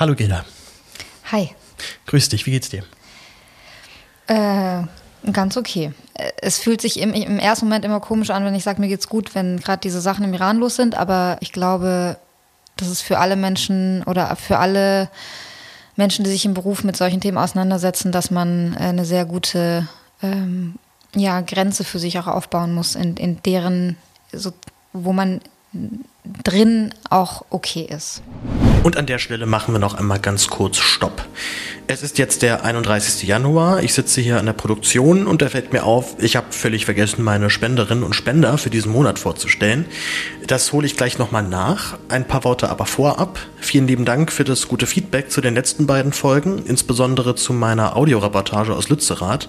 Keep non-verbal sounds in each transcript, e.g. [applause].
Hallo Gilda. Hi. Grüß dich, wie geht's dir? Äh, ganz okay. Es fühlt sich im, im ersten Moment immer komisch an, wenn ich sage, mir geht's gut, wenn gerade diese Sachen im Iran los sind, aber ich glaube, das ist für alle Menschen oder für alle Menschen, die sich im Beruf mit solchen Themen auseinandersetzen, dass man eine sehr gute ähm, ja, Grenze für sich auch aufbauen muss, in, in deren, so, wo man drin auch okay ist. Und an der Stelle machen wir noch einmal ganz kurz Stopp. Es ist jetzt der 31. Januar. Ich sitze hier an der Produktion und da fällt mir auf, ich habe völlig vergessen, meine Spenderinnen und Spender für diesen Monat vorzustellen. Das hole ich gleich nochmal nach. Ein paar Worte aber vorab. Vielen lieben Dank für das gute Feedback zu den letzten beiden Folgen, insbesondere zu meiner Audioreportage aus Lützerath.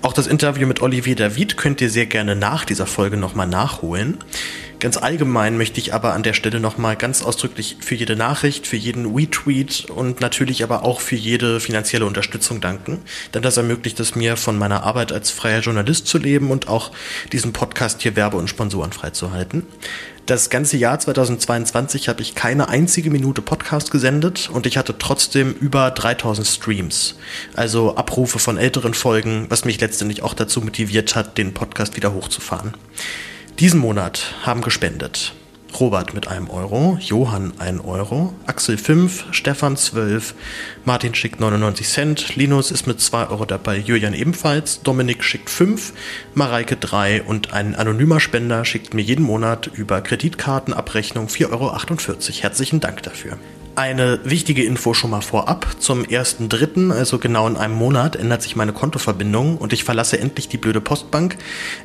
Auch das Interview mit Olivier David könnt ihr sehr gerne nach dieser Folge nochmal nachholen. Ganz allgemein möchte ich aber an der Stelle nochmal ganz ausdrücklich für jede Nachricht, für jeden Retweet und natürlich aber auch für jede finanzielle Unterstützung danken, denn das ermöglicht es mir, von meiner Arbeit als freier Journalist zu leben und auch diesen Podcast hier werbe- und sponsorenfrei zu halten. Das ganze Jahr 2022 habe ich keine einzige Minute Podcast gesendet und ich hatte trotzdem über 3000 Streams, also Abrufe von älteren Folgen, was mich letztendlich auch dazu motiviert hat, den Podcast wieder hochzufahren. Diesen Monat haben gespendet Robert mit einem Euro, Johann 1 Euro, Axel 5, Stefan 12, Martin schickt 99 Cent, Linus ist mit 2 Euro dabei, Julian ebenfalls, Dominik schickt 5, Mareike 3 und ein anonymer Spender schickt mir jeden Monat über Kreditkartenabrechnung 4,48 Euro. Herzlichen Dank dafür. Eine wichtige Info schon mal vorab. Zum 1.3., also genau in einem Monat, ändert sich meine Kontoverbindung und ich verlasse endlich die blöde Postbank.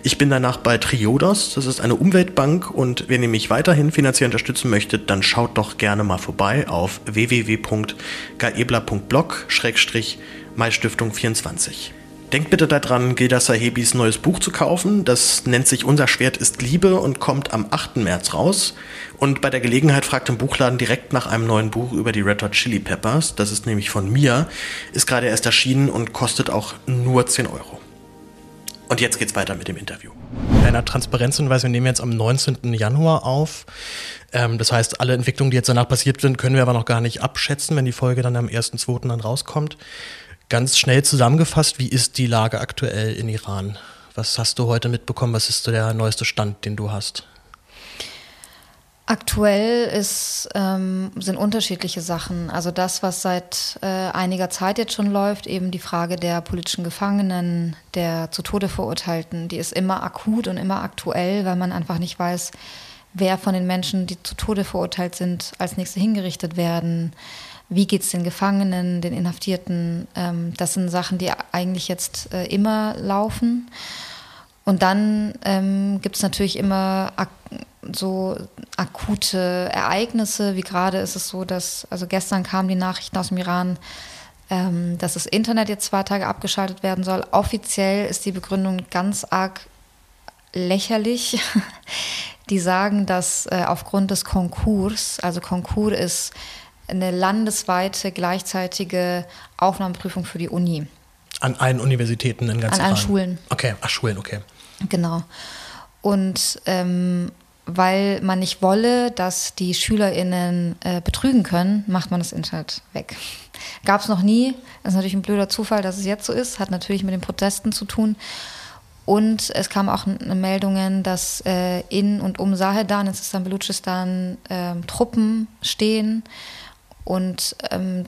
Ich bin danach bei Triodos, das ist eine Umweltbank und wenn ihr mich weiterhin finanziell unterstützen möchtet, dann schaut doch gerne mal vorbei auf www.gaebler.blog-maistiftung24. Denkt bitte daran, Gilda Sahebis neues Buch zu kaufen. Das nennt sich Unser Schwert ist Liebe und kommt am 8. März raus. Und bei der Gelegenheit fragt im Buchladen direkt nach einem neuen Buch über die Red Hot Chili Peppers. Das ist nämlich von mir, ist gerade erst erschienen und kostet auch nur 10 Euro. Und jetzt geht's weiter mit dem Interview. Einer Transparenzhinweis, wir nehmen jetzt am 19. Januar auf. Ähm, das heißt, alle Entwicklungen, die jetzt danach passiert sind, können wir aber noch gar nicht abschätzen, wenn die Folge dann am 1.2. dann rauskommt. Ganz schnell zusammengefasst, wie ist die Lage aktuell in Iran? Was hast du heute mitbekommen? Was ist so der neueste Stand, den du hast? Aktuell ist, ähm, sind unterschiedliche Sachen. Also das, was seit äh, einiger Zeit jetzt schon läuft, eben die Frage der politischen Gefangenen, der zu Tode Verurteilten, die ist immer akut und immer aktuell, weil man einfach nicht weiß, wer von den Menschen, die zu Tode verurteilt sind, als nächste hingerichtet werden wie geht es den Gefangenen, den Inhaftierten. Ähm, das sind Sachen, die eigentlich jetzt äh, immer laufen. Und dann ähm, gibt es natürlich immer ak so akute Ereignisse, wie gerade ist es so, dass, also gestern kamen die Nachrichten aus dem Iran, ähm, dass das Internet jetzt zwei Tage abgeschaltet werden soll. Offiziell ist die Begründung ganz arg lächerlich. [laughs] Die sagen, dass äh, aufgrund des Konkurs, also Konkurs ist eine landesweite gleichzeitige Aufnahmeprüfung für die Uni. An allen Universitäten in ganz An allen Schulen. Okay, ach Schulen, okay. Genau. Und ähm, weil man nicht wolle, dass die SchülerInnen äh, betrügen können, macht man das Internet weg. Gab es noch nie. Das ist natürlich ein blöder Zufall, dass es jetzt so ist. Hat natürlich mit den Protesten zu tun. Und es kamen auch Meldungen, dass äh, in und um Sahedan, in Sistan Baluchistan, äh, Truppen stehen, und ähm,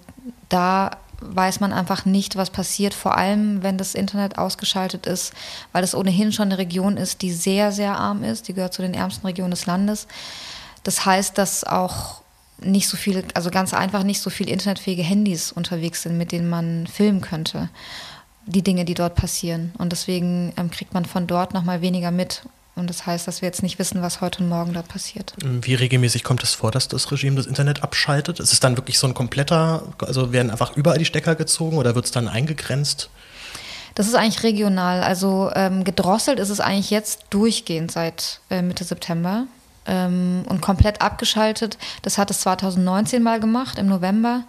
da weiß man einfach nicht, was passiert, vor allem wenn das Internet ausgeschaltet ist, weil es ohnehin schon eine Region ist, die sehr, sehr arm ist. Die gehört zu den ärmsten Regionen des Landes. Das heißt, dass auch nicht so viel, also ganz einfach nicht so viel internetfähige Handys unterwegs sind, mit denen man filmen könnte. Die Dinge, die dort passieren. Und deswegen ähm, kriegt man von dort nochmal weniger mit. Und das heißt, dass wir jetzt nicht wissen, was heute und morgen dort passiert. Wie regelmäßig kommt es vor, dass das Regime das Internet abschaltet? Ist es dann wirklich so ein kompletter, also werden einfach überall die Stecker gezogen oder wird es dann eingegrenzt? Das ist eigentlich regional. Also ähm, gedrosselt ist es eigentlich jetzt durchgehend seit äh, Mitte September. Ähm, und komplett abgeschaltet, das hat es 2019 mal gemacht, im November.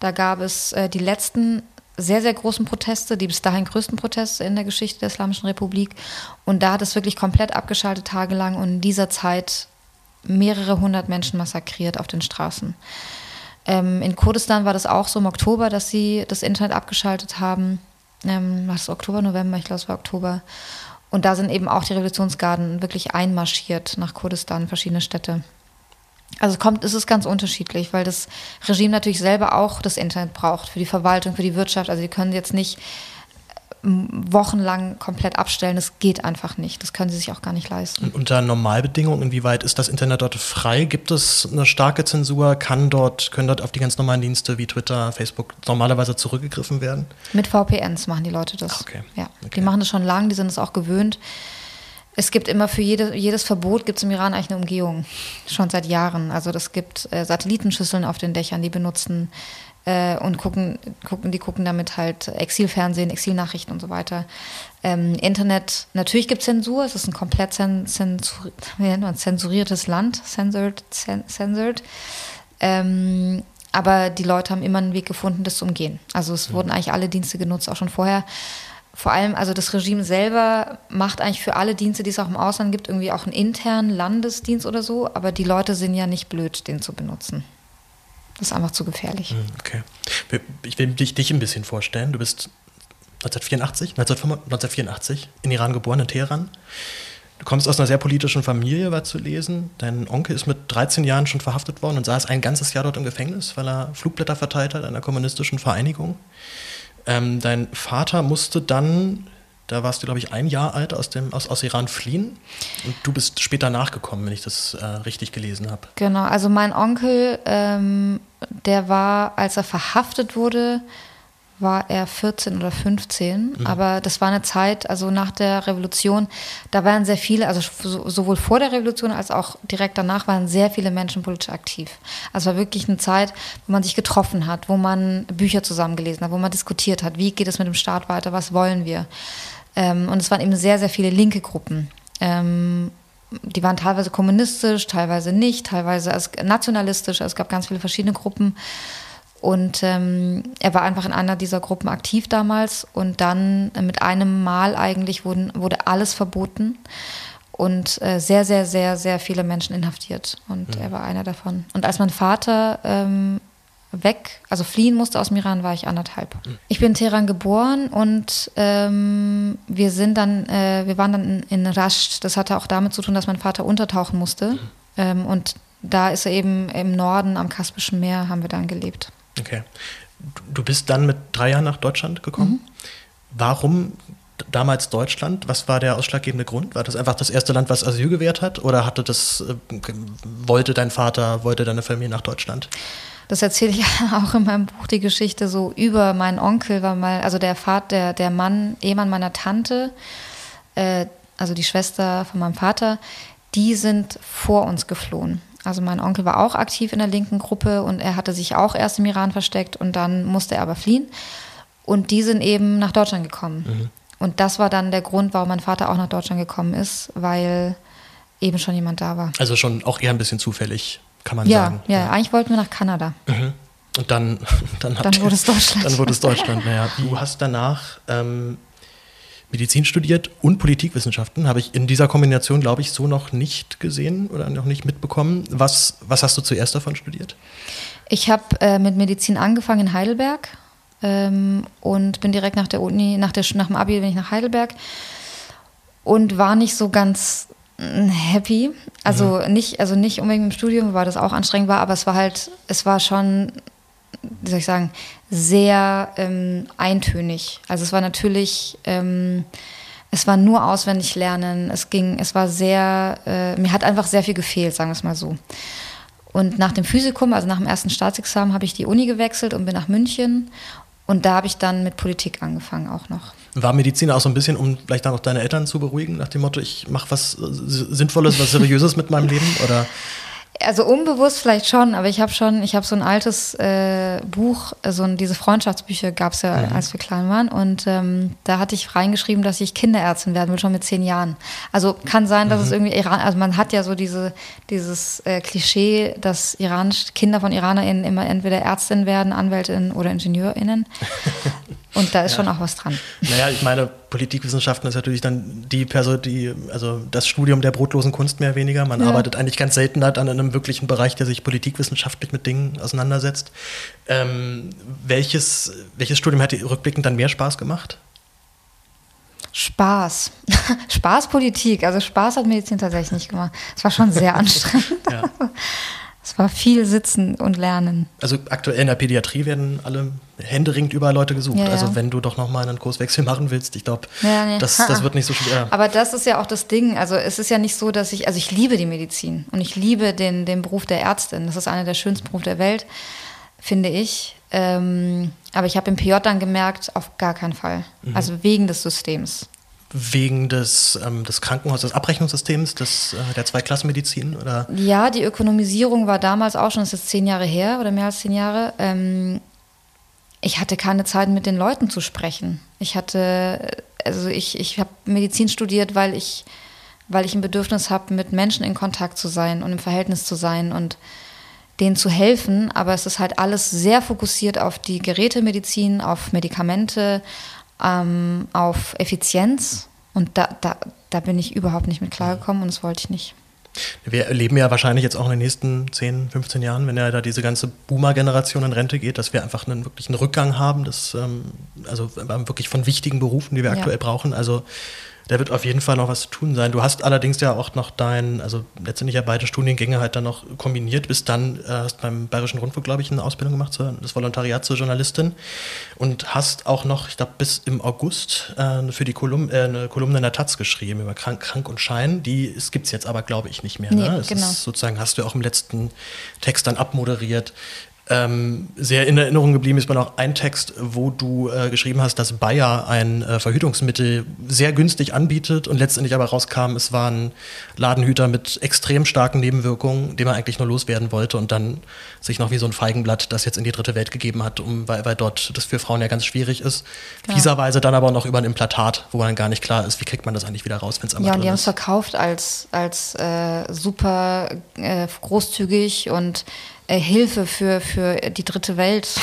Da gab es äh, die letzten sehr, sehr großen Proteste, die bis dahin größten Proteste in der Geschichte der Islamischen Republik. Und da hat es wirklich komplett abgeschaltet tagelang und in dieser Zeit mehrere hundert Menschen massakriert auf den Straßen. Ähm, in Kurdistan war das auch so im Oktober, dass sie das Internet abgeschaltet haben. Ähm, war das Oktober, November? Ich glaube, es war Oktober. Und da sind eben auch die Revolutionsgarden wirklich einmarschiert nach Kurdistan, verschiedene Städte. Also kommt, es ist ganz unterschiedlich, weil das Regime natürlich selber auch das Internet braucht für die Verwaltung, für die Wirtschaft. Also die können jetzt nicht wochenlang komplett abstellen. Das geht einfach nicht. Das können sie sich auch gar nicht leisten. Und unter Normalbedingungen, inwieweit ist das Internet dort frei? Gibt es eine starke Zensur? Kann dort, können dort auf die ganz normalen Dienste wie Twitter, Facebook normalerweise zurückgegriffen werden? Mit VPNs machen die Leute das. Okay. Ja. Okay. Die machen das schon lange, die sind es auch gewöhnt. Es gibt immer für jede, jedes Verbot gibt es im Iran eigentlich eine Umgehung. Schon seit Jahren. Also das gibt äh, Satellitenschüsseln auf den Dächern, die benutzen äh, und gucken, gucken, die gucken damit halt Exilfernsehen, Exilnachrichten und so weiter. Ähm, Internet, natürlich gibt es Zensur, es ist ein komplett zensur, zensuriertes Land, censored, censored. Ähm, aber die Leute haben immer einen Weg gefunden, das zu umgehen. Also es mhm. wurden eigentlich alle Dienste genutzt, auch schon vorher. Vor allem, also das Regime selber macht eigentlich für alle Dienste, die es auch im Ausland gibt, irgendwie auch einen internen Landesdienst oder so, aber die Leute sind ja nicht blöd, den zu benutzen. Das ist einfach zu gefährlich. Hm, okay. Ich will dich, dich ein bisschen vorstellen. Du bist 1984, 1984 in Iran geboren, in Teheran. Du kommst aus einer sehr politischen Familie, war zu lesen. Dein Onkel ist mit 13 Jahren schon verhaftet worden und saß ein ganzes Jahr dort im Gefängnis, weil er Flugblätter verteilt hat einer kommunistischen Vereinigung. Ähm, dein Vater musste dann da warst du, glaube ich, ein Jahr alt aus, dem, aus, aus Iran fliehen. Und du bist später nachgekommen, wenn ich das äh, richtig gelesen habe. Genau, also mein Onkel, ähm, der war, als er verhaftet wurde, war er 14 oder 15. Mhm. Aber das war eine Zeit, also nach der Revolution, da waren sehr viele, also sowohl vor der Revolution als auch direkt danach waren sehr viele Menschen politisch aktiv. Also es war wirklich eine Zeit, wo man sich getroffen hat, wo man Bücher zusammengelesen hat, wo man diskutiert hat, wie geht es mit dem Staat weiter, was wollen wir. Ähm, und es waren eben sehr, sehr viele linke Gruppen. Ähm, die waren teilweise kommunistisch, teilweise nicht, teilweise nationalistisch. Es gab ganz viele verschiedene Gruppen. Und ähm, er war einfach in einer dieser Gruppen aktiv damals. Und dann mit einem Mal eigentlich wurden, wurde alles verboten und äh, sehr, sehr, sehr, sehr viele Menschen inhaftiert. Und mhm. er war einer davon. Und als mein Vater ähm, weg, also fliehen musste aus dem Iran, war ich anderthalb. Mhm. Ich bin in Teheran geboren und ähm, wir sind dann, äh, wir waren dann in, in Rasht. Das hatte auch damit zu tun, dass mein Vater untertauchen musste. Mhm. Ähm, und da ist er eben im Norden am Kaspischen Meer, haben wir dann gelebt. Okay. Du bist dann mit drei Jahren nach Deutschland gekommen. Mhm. Warum damals Deutschland? Was war der ausschlaggebende Grund? War das einfach das erste Land, was Asyl gewährt hat? Oder hatte das, äh, wollte dein Vater, wollte deine Familie nach Deutschland? Das erzähle ich [laughs] auch in meinem Buch, die Geschichte so über meinen Onkel, war mal, also der Vater, der, der Mann, Ehemann meiner Tante, äh, also die Schwester von meinem Vater, die sind vor uns geflohen. Also mein Onkel war auch aktiv in der linken Gruppe und er hatte sich auch erst im Iran versteckt und dann musste er aber fliehen. Und die sind eben nach Deutschland gekommen. Mhm. Und das war dann der Grund, warum mein Vater auch nach Deutschland gekommen ist, weil eben schon jemand da war. Also schon auch eher ein bisschen zufällig kann man ja, sagen. Ja, ja, eigentlich wollten wir nach Kanada. Mhm. Und dann, [laughs] dann, dann wurde es Deutschland. Dann wurde es Deutschland, [laughs] naja. Du hast danach ähm, Medizin studiert und Politikwissenschaften. Habe ich in dieser Kombination, glaube ich, so noch nicht gesehen oder noch nicht mitbekommen. Was, was hast du zuerst davon studiert? Ich habe äh, mit Medizin angefangen in Heidelberg ähm, und bin direkt nach der Uni, nach, der, nach dem Abi bin ich nach Heidelberg und war nicht so ganz happy. Also mhm. nicht, also nicht unbedingt im Studium, weil das auch anstrengend war, aber es war halt, es war schon, wie soll ich sagen, sehr ähm, eintönig. Also es war natürlich, ähm, es war nur auswendig lernen. Es ging, es war sehr, äh, mir hat einfach sehr viel gefehlt, sagen wir es mal so. Und nach dem Physikum, also nach dem ersten Staatsexamen, habe ich die Uni gewechselt und bin nach München. Und da habe ich dann mit Politik angefangen auch noch. War Medizin auch so ein bisschen, um vielleicht dann auch deine Eltern zu beruhigen, nach dem Motto, ich mache was Sinnvolles, was Seriöses mit meinem Leben? Oder? Also unbewusst vielleicht schon, aber ich habe schon, ich habe so ein altes äh, Buch, so ein, diese Freundschaftsbücher gab es ja, mhm. als wir klein waren. Und ähm, da hatte ich reingeschrieben, dass ich Kinderärztin werden will, schon mit zehn Jahren. Also kann sein, dass mhm. es irgendwie Iran, also man hat ja so diese, dieses äh, Klischee, dass Iran, Kinder von IranerInnen immer entweder Ärztin werden, Anwältinnen oder IngenieurInnen. [laughs] Und da ist ja. schon auch was dran. Naja, ich meine, Politikwissenschaften ist natürlich dann die Person, die, also das Studium der brotlosen Kunst mehr oder weniger. Man ja. arbeitet eigentlich ganz selten halt an einem wirklichen Bereich, der sich politikwissenschaftlich mit Dingen auseinandersetzt. Ähm, welches, welches Studium hat dir rückblickend dann mehr Spaß gemacht? Spaß. [laughs] Spaß Politik. Also Spaß hat Medizin tatsächlich nicht gemacht. Es war schon sehr [laughs] anstrengend. ja. Es war viel Sitzen und Lernen. Also aktuell in der Pädiatrie werden alle händeringend überall Leute gesucht. Ja, ja. Also wenn du doch nochmal einen Kurswechsel [laughs] machen willst, ich glaube, ja, nee. das, das wird nicht so schwer. Aber das ist ja auch das Ding. Also es ist ja nicht so, dass ich, also ich liebe die Medizin und ich liebe den, den Beruf der Ärztin. Das ist einer der schönsten Berufe der Welt, finde ich. Ähm, aber ich habe im PJ dann gemerkt, auf gar keinen Fall. Mhm. Also wegen des Systems. Wegen des, ähm, des Krankenhauses, des Abrechnungssystems, des, äh, der Zweiklassenmedizin? Oder? Ja, die Ökonomisierung war damals auch schon, das ist zehn Jahre her oder mehr als zehn Jahre. Ähm, ich hatte keine Zeit, mit den Leuten zu sprechen. Ich hatte, also ich, ich habe Medizin studiert, weil ich, weil ich ein Bedürfnis habe, mit Menschen in Kontakt zu sein und im Verhältnis zu sein und denen zu helfen, aber es ist halt alles sehr fokussiert auf die Gerätemedizin, auf Medikamente, ähm, auf Effizienz und da, da, da bin ich überhaupt nicht mit klargekommen und das wollte ich nicht. Wir erleben ja wahrscheinlich jetzt auch in den nächsten 10, 15 Jahren, wenn ja da diese ganze Boomer-Generation in Rente geht, dass wir einfach einen wirklichen Rückgang haben, das, ähm, also wirklich von wichtigen Berufen, die wir ja. aktuell brauchen. Also da wird auf jeden Fall noch was zu tun sein. Du hast allerdings ja auch noch dein, also letztendlich ja beide Studiengänge halt dann noch kombiniert, bis dann äh, hast beim Bayerischen Rundfunk, glaube ich, eine Ausbildung gemacht, zur, das Volontariat zur Journalistin und hast auch noch, ich glaube, bis im August äh, für die Kolum äh, eine Kolumne in der Taz geschrieben über Krank, Krank und Schein. Die gibt es jetzt aber, glaube ich, nicht mehr. Ne? Nee, genau. Ist sozusagen hast du auch im letzten Text dann abmoderiert. Ähm, sehr in Erinnerung geblieben ist mir noch ein Text, wo du äh, geschrieben hast, dass Bayer ein äh, Verhütungsmittel sehr günstig anbietet und letztendlich aber rauskam, es war ein Ladenhüter mit extrem starken Nebenwirkungen, den man eigentlich nur loswerden wollte und dann sich noch wie so ein Feigenblatt das jetzt in die dritte Welt gegeben hat, um, weil, weil dort das für Frauen ja ganz schwierig ist. Genau. Fieserweise dann aber noch über ein Implantat, wo dann gar nicht klar ist, wie kriegt man das eigentlich wieder raus, wenn es einmal Ja, und die haben es verkauft als, als äh, super äh, großzügig und Hilfe für, für die dritte Welt. [laughs]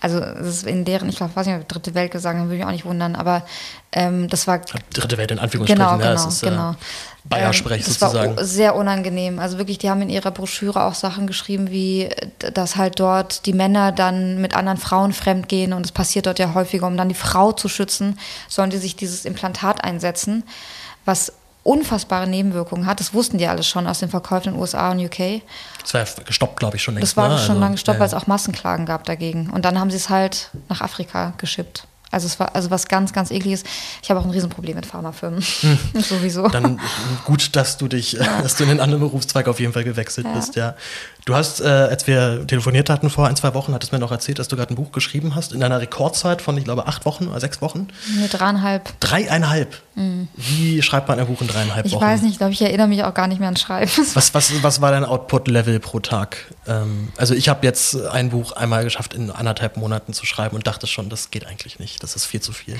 Also in deren, ich glaube, weiß nicht, dritte Welt gesagt, würde ich auch nicht wundern, aber ähm, das war. Dritte Welt in Anführungsstrichen, genau, genau, ja, ist, äh, genau. Bayer-Sprech ähm, sozusagen. Das war sehr unangenehm. Also wirklich, die haben in ihrer Broschüre auch Sachen geschrieben, wie, dass halt dort die Männer dann mit anderen Frauen fremdgehen und es passiert dort ja häufiger, um dann die Frau zu schützen, sollen die sich dieses Implantat einsetzen, was unfassbare Nebenwirkungen hat. Das wussten die alles schon aus den Verkäufen in den USA und UK. Das war ja gestoppt, glaube ich, schon längst. Das war ne? schon also, lange gestoppt, ja. weil es auch Massenklagen gab dagegen. Und dann haben sie es halt nach Afrika geschippt. Also es war also was ganz, ganz ekliges. Ich habe auch ein Riesenproblem mit Pharmafirmen. Hm. [laughs] Sowieso. Dann gut, dass du dich, ja. dass du in einen anderen Berufszweig auf jeden Fall gewechselt ja. bist, ja. Du hast, äh, als wir telefoniert hatten vor ein, zwei Wochen, hattest mir noch erzählt, dass du gerade ein Buch geschrieben hast in einer Rekordzeit von, ich glaube, acht Wochen oder sechs Wochen. Nee, dreieinhalb. Dreieinhalb? Mhm. Wie schreibt man ein Buch in dreieinhalb ich Wochen? Ich weiß nicht, ich glaube, ich erinnere mich auch gar nicht mehr an Schreiben. [laughs] Was, was, was war dein Output-Level pro Tag? Ähm, also ich habe jetzt ein Buch einmal geschafft, in anderthalb Monaten zu schreiben und dachte schon, das geht eigentlich nicht, das ist viel zu viel.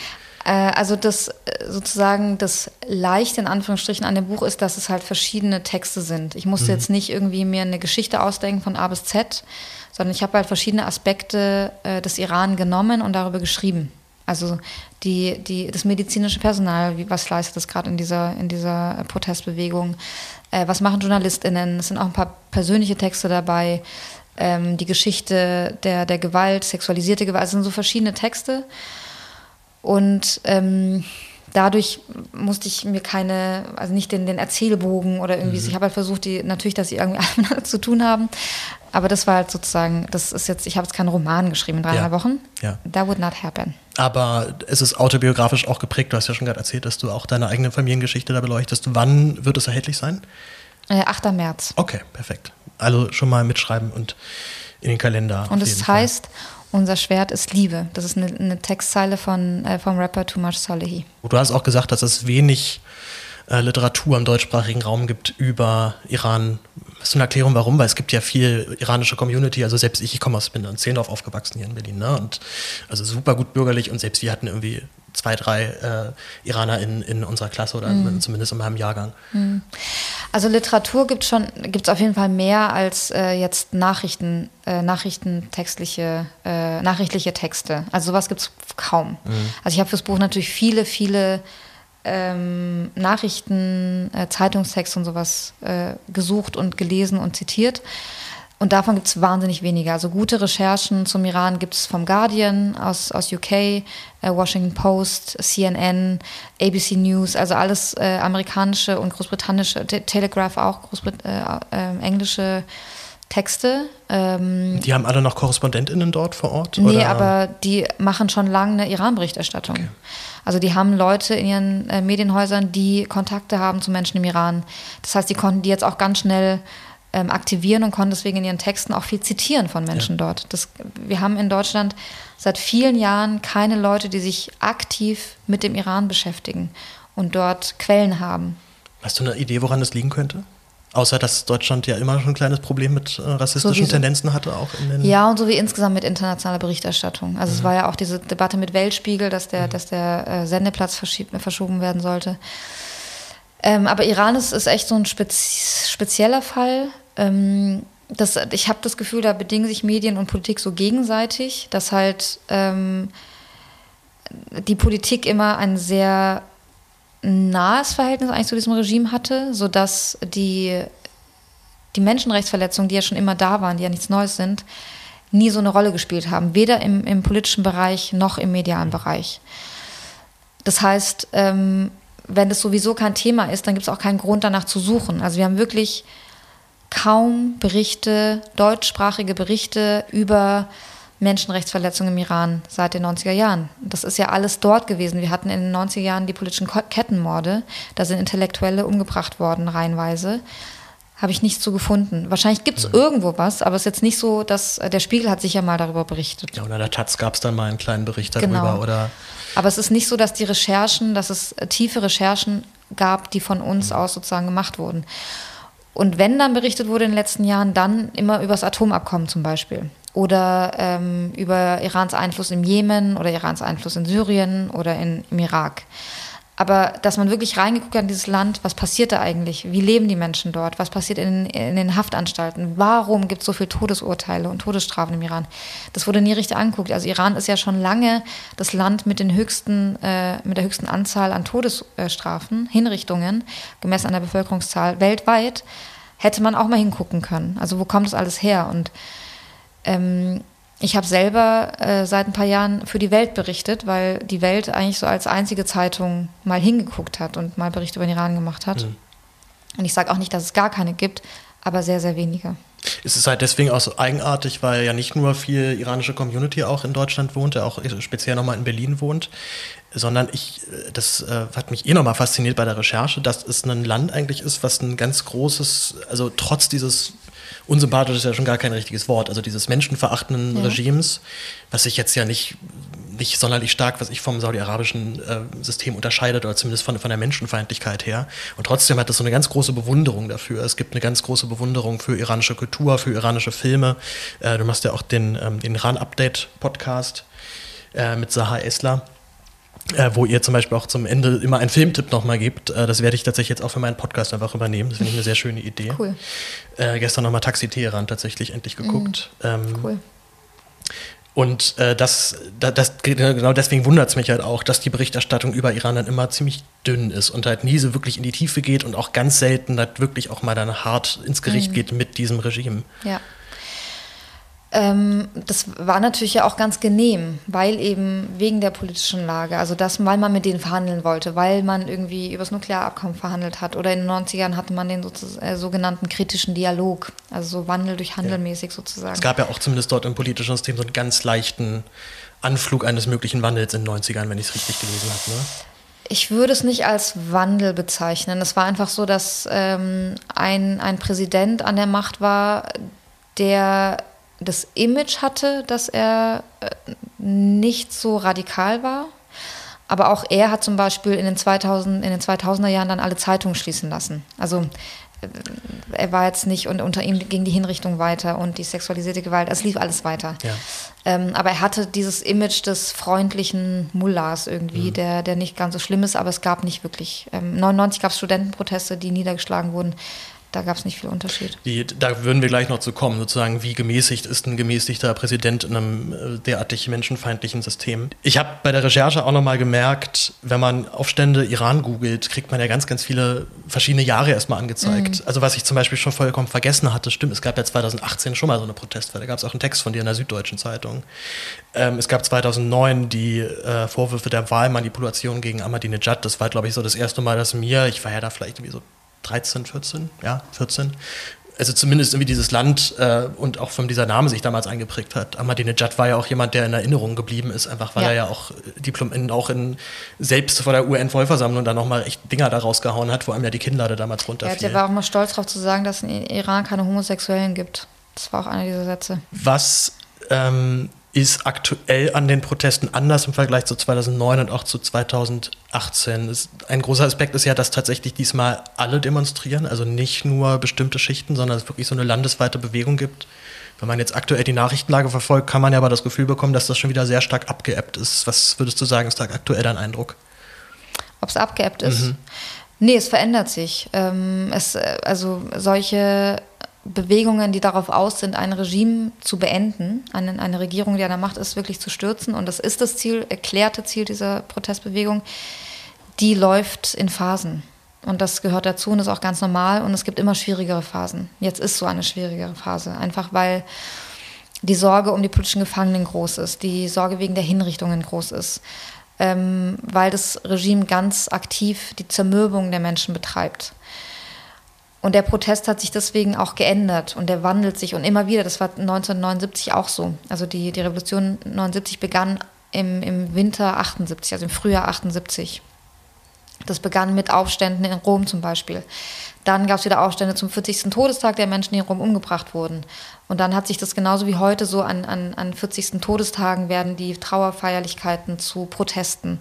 Äh, also das äh, sozusagen das Leichte in Anführungsstrichen an dem Buch ist, dass es halt verschiedene Texte sind. Ich musste mhm. jetzt nicht irgendwie mir eine Geschichte ausdenken von A bis Z, sondern ich habe halt verschiedene Aspekte äh, des Iran genommen und darüber geschrieben. Also die, die, das medizinische Personal, wie, was leistet das gerade in dieser, in dieser Protestbewegung? Äh, was machen JournalistInnen? Es sind auch ein paar persönliche Texte dabei. Ähm, die Geschichte der, der Gewalt, sexualisierte Gewalt, es sind so verschiedene Texte. Und ähm, dadurch musste ich mir keine, also nicht den, den Erzählbogen oder irgendwie, mhm. ich habe halt versucht, die, natürlich, dass sie irgendwie [laughs] alle zu tun haben. Aber das war halt sozusagen, das ist jetzt, ich habe jetzt keinen Roman geschrieben in dreieinhalb ja. Wochen. Ja. That would not happen. Aber es ist autobiografisch auch geprägt. Du hast ja schon gerade erzählt, dass du auch deine eigene Familiengeschichte da beleuchtest. Wann wird es erhältlich sein? Äh, 8. März. Okay, perfekt. Also schon mal mitschreiben und in den Kalender. Und es heißt, Fall. Unser Schwert ist Liebe. Das ist eine, eine Textzeile von, äh, vom Rapper Much Salehi. Du hast auch gesagt, dass es wenig äh, Literatur im deutschsprachigen Raum gibt über Iran. Hast du eine Erklärung, warum? Weil es gibt ja viel iranische Community. Also selbst ich, ich komme aus, bin in Zehlendorf aufgewachsen hier in Berlin. Ne? Und also super gut bürgerlich und selbst wir hatten irgendwie zwei, drei äh, Iraner in, in unserer Klasse oder mhm. zumindest in meinem Jahrgang. Mhm. Also Literatur gibt es schon, gibt es auf jeden Fall mehr als äh, jetzt Nachrichten, äh, Nachrichtentextliche, äh, nachrichtliche Texte. Also sowas gibt es kaum. Mhm. Also ich habe fürs Buch natürlich viele, viele ähm, Nachrichten, äh, Zeitungstexte und sowas äh, gesucht und gelesen und zitiert. Und davon gibt es wahnsinnig wenige. Also gute Recherchen zum Iran gibt es vom Guardian aus, aus UK, äh, Washington Post, CNN, ABC News, also alles äh, amerikanische und großbritannische, Te Telegraph auch, Großbrit äh, äh englische Texte. Ähm, die haben alle noch KorrespondentInnen dort vor Ort? Nee, oder? aber die machen schon lange eine Iran-Berichterstattung. Okay. Also die haben Leute in ihren äh, Medienhäusern, die Kontakte haben zu Menschen im Iran. Das heißt, die konnten die jetzt auch ganz schnell ähm, aktivieren und konnten deswegen in ihren Texten auch viel zitieren von Menschen ja. dort. Das, wir haben in Deutschland seit vielen Jahren keine Leute, die sich aktiv mit dem Iran beschäftigen und dort Quellen haben. Hast du eine Idee, woran das liegen könnte? Außer dass Deutschland ja immer schon ein kleines Problem mit äh, rassistischen so Tendenzen hatte, auch in den Ja, und so wie insgesamt mit internationaler Berichterstattung. Also mhm. es war ja auch diese Debatte mit Weltspiegel, dass der, mhm. dass der äh, Sendeplatz verschoben werden sollte. Ähm, aber Iran ist, ist echt so ein spez spezieller Fall. Ähm, das, ich habe das Gefühl, da bedingen sich Medien und Politik so gegenseitig, dass halt ähm, die Politik immer ein sehr nahes Verhältnis eigentlich zu diesem Regime hatte, sodass die, die Menschenrechtsverletzungen, die ja schon immer da waren, die ja nichts Neues sind, nie so eine Rolle gespielt haben, weder im, im politischen Bereich noch im medialen Bereich. Das heißt, ähm, wenn das sowieso kein Thema ist, dann gibt es auch keinen Grund danach zu suchen. Also wir haben wirklich kaum Berichte, deutschsprachige Berichte über Menschenrechtsverletzungen im Iran seit den 90er Jahren. Das ist ja alles dort gewesen. Wir hatten in den 90er Jahren die politischen Kettenmorde. Da sind Intellektuelle umgebracht worden, reihenweise. Habe ich nichts zu gefunden. Wahrscheinlich gibt es mhm. irgendwo was, aber es ist jetzt nicht so, dass äh, der Spiegel hat sicher mal darüber berichtet. Ja, oder der Taz gab es dann mal einen kleinen Bericht darüber. Genau. Oder aber es ist nicht so, dass die Recherchen, dass es äh, tiefe Recherchen gab, die von uns mhm. aus sozusagen gemacht wurden. Und wenn dann berichtet wurde in den letzten Jahren, dann immer über das Atomabkommen zum Beispiel. Oder ähm, über Irans Einfluss im Jemen oder Irans Einfluss in Syrien oder in, im Irak. Aber dass man wirklich reingeguckt hat in dieses Land, was passiert da eigentlich? Wie leben die Menschen dort? Was passiert in, in den Haftanstalten? Warum gibt es so viele Todesurteile und Todesstrafen im Iran? Das wurde nie richtig angeguckt. Also Iran ist ja schon lange das Land mit, den höchsten, äh, mit der höchsten Anzahl an Todesstrafen, Hinrichtungen, gemessen an der Bevölkerungszahl weltweit. Hätte man auch mal hingucken können. Also wo kommt das alles her? Und ähm, ich habe selber äh, seit ein paar Jahren für die Welt berichtet, weil die Welt eigentlich so als einzige Zeitung mal hingeguckt hat und mal Berichte über den Iran gemacht hat. Mhm. Und ich sage auch nicht, dass es gar keine gibt, aber sehr, sehr wenige. Ist es halt deswegen auch so eigenartig, weil ja nicht nur viel iranische Community auch in Deutschland wohnt, der auch speziell nochmal in Berlin wohnt, sondern ich, äh, das äh, hat mich eh nochmal fasziniert bei der Recherche, dass es ein Land eigentlich ist, was ein ganz großes, also trotz dieses unsympathisch ist ja schon gar kein richtiges Wort, also dieses menschenverachtenden ja. Regimes, was sich jetzt ja nicht, nicht sonderlich stark, was ich vom saudi-arabischen äh, System unterscheidet, oder zumindest von, von der Menschenfeindlichkeit her. Und trotzdem hat es so eine ganz große Bewunderung dafür. Es gibt eine ganz große Bewunderung für iranische Kultur, für iranische Filme. Äh, du machst ja auch den, ähm, den Iran-Update-Podcast äh, mit Saha Esler äh, wo ihr zum Beispiel auch zum Ende immer einen Filmtipp nochmal gebt. Äh, das werde ich tatsächlich jetzt auch für meinen Podcast einfach übernehmen. Das finde ich eine sehr schöne Idee. Cool. Äh, gestern nochmal Taxi Teheran tatsächlich endlich mhm. geguckt. Mm, ähm, cool. Und äh, das, das, das, genau deswegen wundert es mich halt auch, dass die Berichterstattung über Iran dann immer ziemlich dünn ist und halt nie so wirklich in die Tiefe geht und auch ganz selten halt wirklich auch mal dann hart ins Gericht mm. geht mit diesem Regime. Ja. Ähm, das war natürlich ja auch ganz genehm, weil eben wegen der politischen Lage, also das, weil man mit denen verhandeln wollte, weil man irgendwie über das Nuklearabkommen verhandelt hat oder in den 90ern hatte man den äh, sogenannten kritischen Dialog, also so Wandel durch Handel mäßig sozusagen. Es gab ja auch zumindest dort im politischen System so einen ganz leichten Anflug eines möglichen Wandels in den 90ern, wenn ich es richtig gelesen habe. Ne? Ich würde es nicht als Wandel bezeichnen. Es war einfach so, dass ähm, ein, ein Präsident an der Macht war, der das Image hatte, dass er äh, nicht so radikal war. Aber auch er hat zum Beispiel in den, 2000, in den 2000er Jahren dann alle Zeitungen schließen lassen. Also er war jetzt nicht und unter ihm ging die Hinrichtung weiter und die sexualisierte Gewalt, es lief alles weiter. Ja. Ähm, aber er hatte dieses Image des freundlichen Mullahs irgendwie, mhm. der, der nicht ganz so schlimm ist, aber es gab nicht wirklich. Ähm, 99 gab es Studentenproteste, die niedergeschlagen wurden da gab es nicht viel Unterschied. Die, da würden wir gleich noch zu kommen, sozusagen, wie gemäßigt ist ein gemäßigter Präsident in einem äh, derartig menschenfeindlichen System. Ich habe bei der Recherche auch nochmal gemerkt, wenn man Aufstände Iran googelt, kriegt man ja ganz, ganz viele verschiedene Jahre erstmal angezeigt. Mhm. Also was ich zum Beispiel schon vollkommen vergessen hatte, stimmt, es gab ja 2018 schon mal so eine Protestwelle, da gab es auch einen Text von dir in der Süddeutschen Zeitung. Ähm, es gab 2009 die äh, Vorwürfe der Wahlmanipulation gegen Ahmadinejad, das war, glaube ich, so das erste Mal, dass mir, ich war ja da vielleicht irgendwie so 13, 14, ja, 14. Also zumindest irgendwie dieses Land äh, und auch von dieser Name sich damals eingeprägt hat. Ahmadinejad war ja auch jemand, der in Erinnerung geblieben ist, einfach weil ja. er ja auch äh, Diplom in, auch in selbst vor der UN-Vollversammlung dann nochmal echt Dinger da rausgehauen hat, wo einem ja die Kinnlade damals runterfiel. Ja, der war auch mal stolz darauf zu sagen, dass es in Iran keine Homosexuellen gibt. Das war auch einer dieser Sätze. Was ähm, ist aktuell an den Protesten anders im Vergleich zu 2009 und auch zu 2018. Ein großer Aspekt ist ja, dass tatsächlich diesmal alle demonstrieren, also nicht nur bestimmte Schichten, sondern es wirklich so eine landesweite Bewegung gibt. Wenn man jetzt aktuell die Nachrichtenlage verfolgt, kann man ja aber das Gefühl bekommen, dass das schon wieder sehr stark abgeebbt ist. Was würdest du sagen, ist da aktuell dein Eindruck? Ob es abgeebbt ist? Mhm. Nee, es verändert sich. Ähm, es, äh, also solche Bewegungen, die darauf aus sind, ein Regime zu beenden, eine, eine Regierung, die an der Macht ist, wirklich zu stürzen. Und das ist das Ziel, erklärte Ziel dieser Protestbewegung. Die läuft in Phasen. Und das gehört dazu und ist auch ganz normal. Und es gibt immer schwierigere Phasen. Jetzt ist so eine schwierigere Phase. Einfach weil die Sorge um die politischen Gefangenen groß ist, die Sorge wegen der Hinrichtungen groß ist, ähm, weil das Regime ganz aktiv die Zermürbung der Menschen betreibt. Und der Protest hat sich deswegen auch geändert und der wandelt sich und immer wieder. Das war 1979 auch so. Also die, die Revolution 79 begann im, im Winter 78, also im Frühjahr 78. Das begann mit Aufständen in Rom zum Beispiel. Dann gab es wieder Aufstände zum 40. Todestag der Menschen, die in Rom umgebracht wurden. Und dann hat sich das genauso wie heute so an, an, an 40. Todestagen werden die Trauerfeierlichkeiten zu Protesten.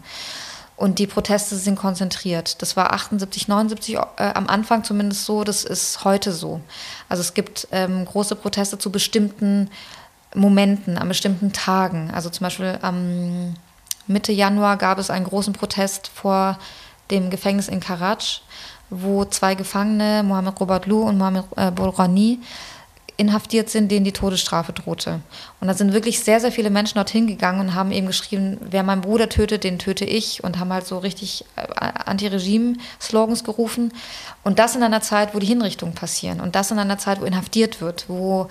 Und die Proteste sind konzentriert. Das war 78, 79 äh, am Anfang zumindest so, das ist heute so. Also es gibt ähm, große Proteste zu bestimmten Momenten, an bestimmten Tagen. Also zum Beispiel am Mitte Januar gab es einen großen Protest vor dem Gefängnis in Karaj, wo zwei Gefangene, Mohamed Robert Lou und Mohamed äh, Bourani, inhaftiert sind, denen die Todesstrafe drohte. Und da sind wirklich sehr, sehr viele Menschen dorthin gegangen und haben eben geschrieben, wer meinen Bruder tötet, den töte ich und haben halt so richtig äh, Anti-Regime-Slogans gerufen. Und das in einer Zeit, wo die Hinrichtungen passieren und das in einer Zeit, wo inhaftiert wird, wo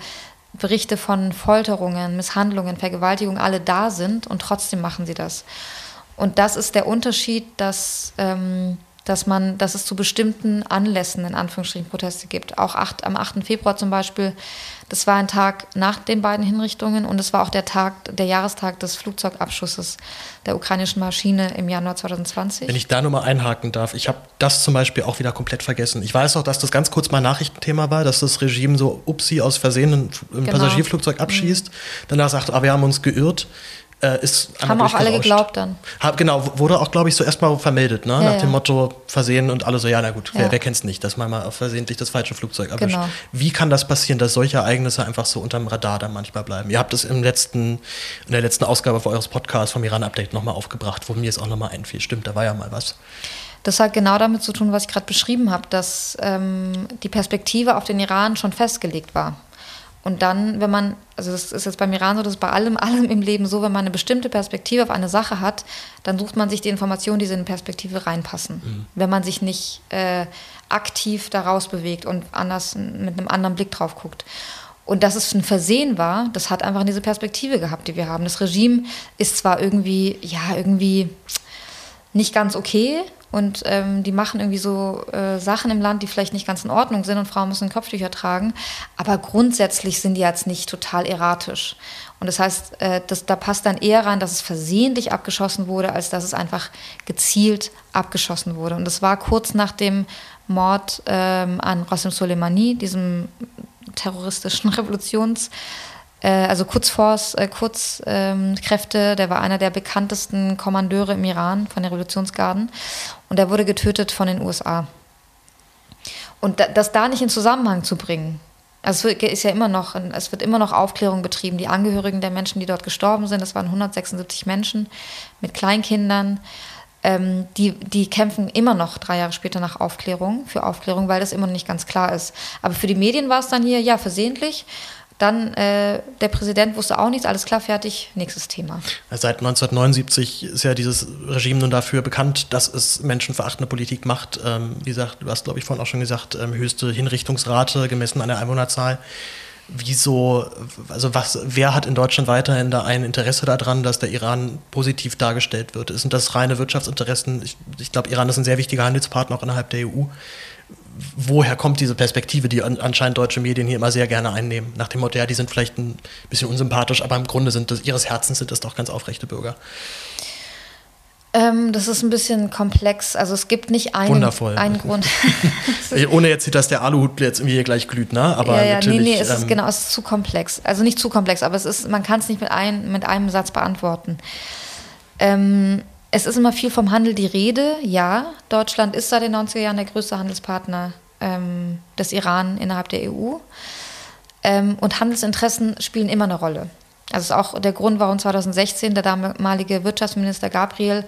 Berichte von Folterungen, Misshandlungen, Vergewaltigungen alle da sind und trotzdem machen sie das. Und das ist der Unterschied, dass ähm, dass man, dass es zu bestimmten Anlässen in Anführungsstrichen Proteste gibt. Auch acht, am 8. Februar zum Beispiel, das war ein Tag nach den beiden Hinrichtungen und es war auch der Tag, der Jahrestag des Flugzeugabschusses der ukrainischen Maschine im Januar 2020. Wenn ich da nochmal einhaken darf, ich habe das zum Beispiel auch wieder komplett vergessen. Ich weiß auch, dass das ganz kurz mal Nachrichtenthema war, dass das Regime so Upsi aus Versehen ein genau. Passagierflugzeug abschießt, mhm. danach sagt, ah, wir haben uns geirrt äh, ist Haben auch alle geglaubt dann. Hab, genau, wurde auch, glaube ich, so erstmal vermeldet, ne? Ja, nach ja. dem Motto Versehen und alle so, ja, na gut, ja. wer, wer kennt es nicht, dass man mal versehentlich das falsche Flugzeug erwischt. Genau. Wie kann das passieren, dass solche Ereignisse einfach so unterm Radar dann manchmal bleiben? Ihr habt es im letzten, in der letzten Ausgabe für eures Podcasts vom Iran-Update nochmal aufgebracht, wo mir es auch nochmal einfiel. Stimmt, da war ja mal was. Das hat genau damit zu tun, was ich gerade beschrieben habe, dass ähm, die Perspektive auf den Iran schon festgelegt war. Und dann, wenn man, also das ist jetzt beim Iran so, das ist bei allem, [laughs] allem im Leben so, wenn man eine bestimmte Perspektive auf eine Sache hat, dann sucht man sich die Informationen, die in eine Perspektive reinpassen. Mhm. Wenn man sich nicht äh, aktiv daraus bewegt und anders mit einem anderen Blick drauf guckt. Und dass es ein Versehen war, das hat einfach diese Perspektive gehabt, die wir haben. Das Regime ist zwar irgendwie, ja, irgendwie nicht ganz okay, und ähm, die machen irgendwie so äh, Sachen im Land, die vielleicht nicht ganz in Ordnung sind und Frauen müssen Kopftücher tragen. Aber grundsätzlich sind die jetzt nicht total erratisch. Und das heißt, äh, das, da passt dann eher rein, dass es versehentlich abgeschossen wurde, als dass es einfach gezielt abgeschossen wurde. Und das war kurz nach dem Mord ähm, an Rasim Soleimani, diesem terroristischen [laughs] Revolutions- also Kurzforce, äh, Kurzkräfte, der war einer der bekanntesten Kommandeure im Iran von den Revolutionsgarden und er wurde getötet von den USA. Und das da nicht in Zusammenhang zu bringen, also es ist ja immer noch, es wird immer noch Aufklärung betrieben. Die Angehörigen der Menschen, die dort gestorben sind, das waren 176 Menschen mit Kleinkindern, ähm, die, die kämpfen immer noch drei Jahre später nach Aufklärung, für Aufklärung, weil das immer noch nicht ganz klar ist. Aber für die Medien war es dann hier, ja, versehentlich. Dann äh, der Präsident wusste auch nichts, alles klar, fertig, nächstes Thema. Seit 1979 ist ja dieses Regime nun dafür bekannt, dass es menschenverachtende Politik macht. Ähm, wie gesagt, du hast, glaube ich, vorhin auch schon gesagt, ähm, höchste Hinrichtungsrate gemessen an der Einwohnerzahl. Wieso, also was, wer hat in Deutschland weiterhin da ein Interesse daran, dass der Iran positiv dargestellt wird? Sind das reine Wirtschaftsinteressen? Ich, ich glaube, Iran ist ein sehr wichtiger Handelspartner auch innerhalb der EU woher kommt diese Perspektive, die anscheinend deutsche Medien hier immer sehr gerne einnehmen? Nach dem Motto, ja, die sind vielleicht ein bisschen unsympathisch, aber im Grunde sind das, ihres Herzens sind das doch ganz aufrechte Bürger. Ähm, das ist ein bisschen komplex. Also es gibt nicht einen, Wundervoll. einen Grund. [laughs] Ohne jetzt, dass der Aluhut jetzt irgendwie hier gleich glüht, ne? Aber ja, ja, natürlich, nee, nee, es ähm, ist genau, es ist zu komplex. Also nicht zu komplex, aber es ist, man kann es nicht mit, ein, mit einem Satz beantworten. Ähm, es ist immer viel vom Handel die Rede. Ja, Deutschland ist seit den 90er Jahren der größte Handelspartner ähm, des Iran innerhalb der EU. Ähm, und Handelsinteressen spielen immer eine Rolle. Das ist auch der Grund, warum 2016 der damalige Wirtschaftsminister Gabriel,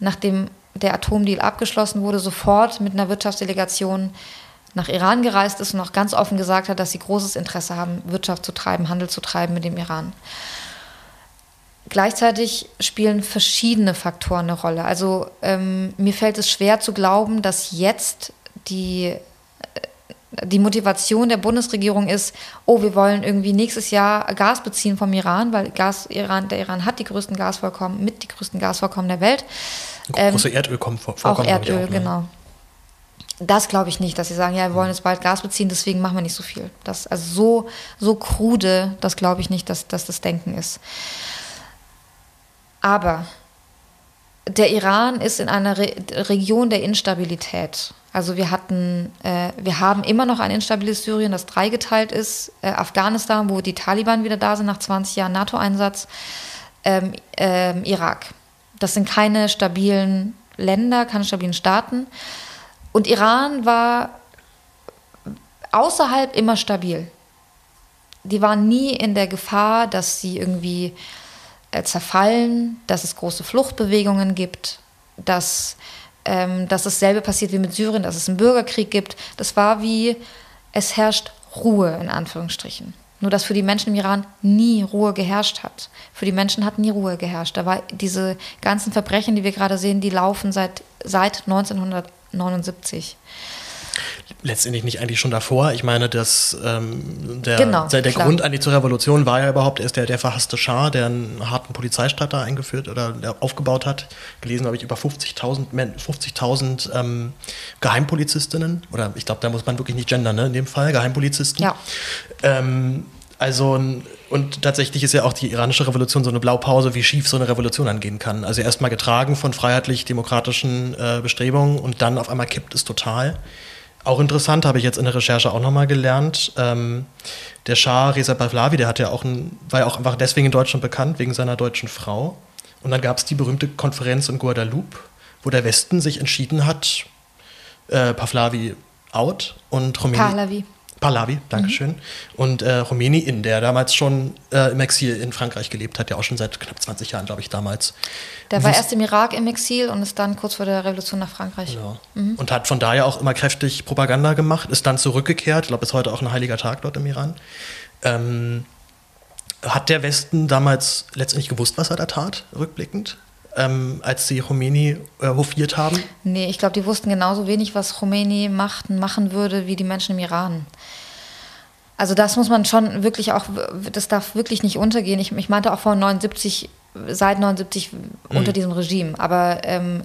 nachdem der Atomdeal abgeschlossen wurde, sofort mit einer Wirtschaftsdelegation nach Iran gereist ist und auch ganz offen gesagt hat, dass sie großes Interesse haben, Wirtschaft zu treiben, Handel zu treiben mit dem Iran. Gleichzeitig spielen verschiedene Faktoren eine Rolle. Also ähm, mir fällt es schwer zu glauben, dass jetzt die, äh, die Motivation der Bundesregierung ist, oh, wir wollen irgendwie nächstes Jahr Gas beziehen vom Iran, weil Gas, Iran, der Iran hat die größten Gasvorkommen, mit die größten Gasvorkommen der Welt. Große ähm, Erdölvorkommen. Auch Erdöl, auch, ne? genau. Das glaube ich nicht, dass sie sagen, ja, wir wollen jetzt bald Gas beziehen, deswegen machen wir nicht so viel. Das, also so, so krude, das glaube ich nicht, dass, dass das Denken ist. Aber der Iran ist in einer Re Region der Instabilität. Also wir hatten, äh, wir haben immer noch ein instabiles Syrien, das dreigeteilt ist, äh, Afghanistan, wo die Taliban wieder da sind nach 20 Jahren NATO-Einsatz, ähm, ähm, Irak. Das sind keine stabilen Länder, keine stabilen Staaten. Und Iran war außerhalb immer stabil. Die waren nie in der Gefahr, dass sie irgendwie zerfallen, dass es große Fluchtbewegungen gibt, dass, ähm, dass dasselbe passiert wie mit Syrien, dass es einen Bürgerkrieg gibt. Das war wie, es herrscht Ruhe in Anführungsstrichen. Nur dass für die Menschen im Iran nie Ruhe geherrscht hat. Für die Menschen hat nie Ruhe geherrscht. Da war diese ganzen Verbrechen, die wir gerade sehen, die laufen seit, seit 1979 letztendlich nicht eigentlich schon davor. Ich meine, das, ähm, der, genau, der, der Grund eigentlich zur Revolution war ja überhaupt erst der, der verhasste Schah, der einen harten Polizeistaat da eingeführt oder aufgebaut hat. Gelesen habe ich über 50.000 50 ähm, Geheimpolizistinnen oder ich glaube, da muss man wirklich nicht gendern, ne, in dem Fall, Geheimpolizisten. Ja. Ähm, also, und tatsächlich ist ja auch die iranische Revolution so eine Blaupause, wie schief so eine Revolution angehen kann. Also erstmal getragen von freiheitlich-demokratischen äh, Bestrebungen und dann auf einmal kippt es total. Auch interessant, habe ich jetzt in der Recherche auch nochmal gelernt. Ähm, der Schah Reza Pahlavi, der hat ja auch ein, war ja auch einfach deswegen in Deutschland bekannt, wegen seiner deutschen Frau. Und dann gab es die berühmte Konferenz in Guadeloupe, wo der Westen sich entschieden hat, äh, Pahlavi out und. Pahlavi. Pahlavi, Dankeschön. Mhm. Und äh, in, der damals schon äh, im Exil in Frankreich gelebt hat, ja auch schon seit knapp 20 Jahren, glaube ich, damals. Der war erst im Irak im Exil und ist dann kurz vor der Revolution nach Frankreich. Genau. Mhm. Und hat von daher auch immer kräftig Propaganda gemacht, ist dann zurückgekehrt, ich glaube, ist heute auch ein heiliger Tag dort im Iran. Ähm, hat der Westen damals letztendlich gewusst, was er da tat, rückblickend? Ähm, als sie Khomeini äh, hofiert haben? Nee, ich glaube, die wussten genauso wenig, was Khomeini machten, machen würde, wie die Menschen im Iran. Also das muss man schon wirklich auch, das darf wirklich nicht untergehen. Ich, ich meinte auch vor 79, seit 79 mhm. unter diesem Regime. Aber ähm,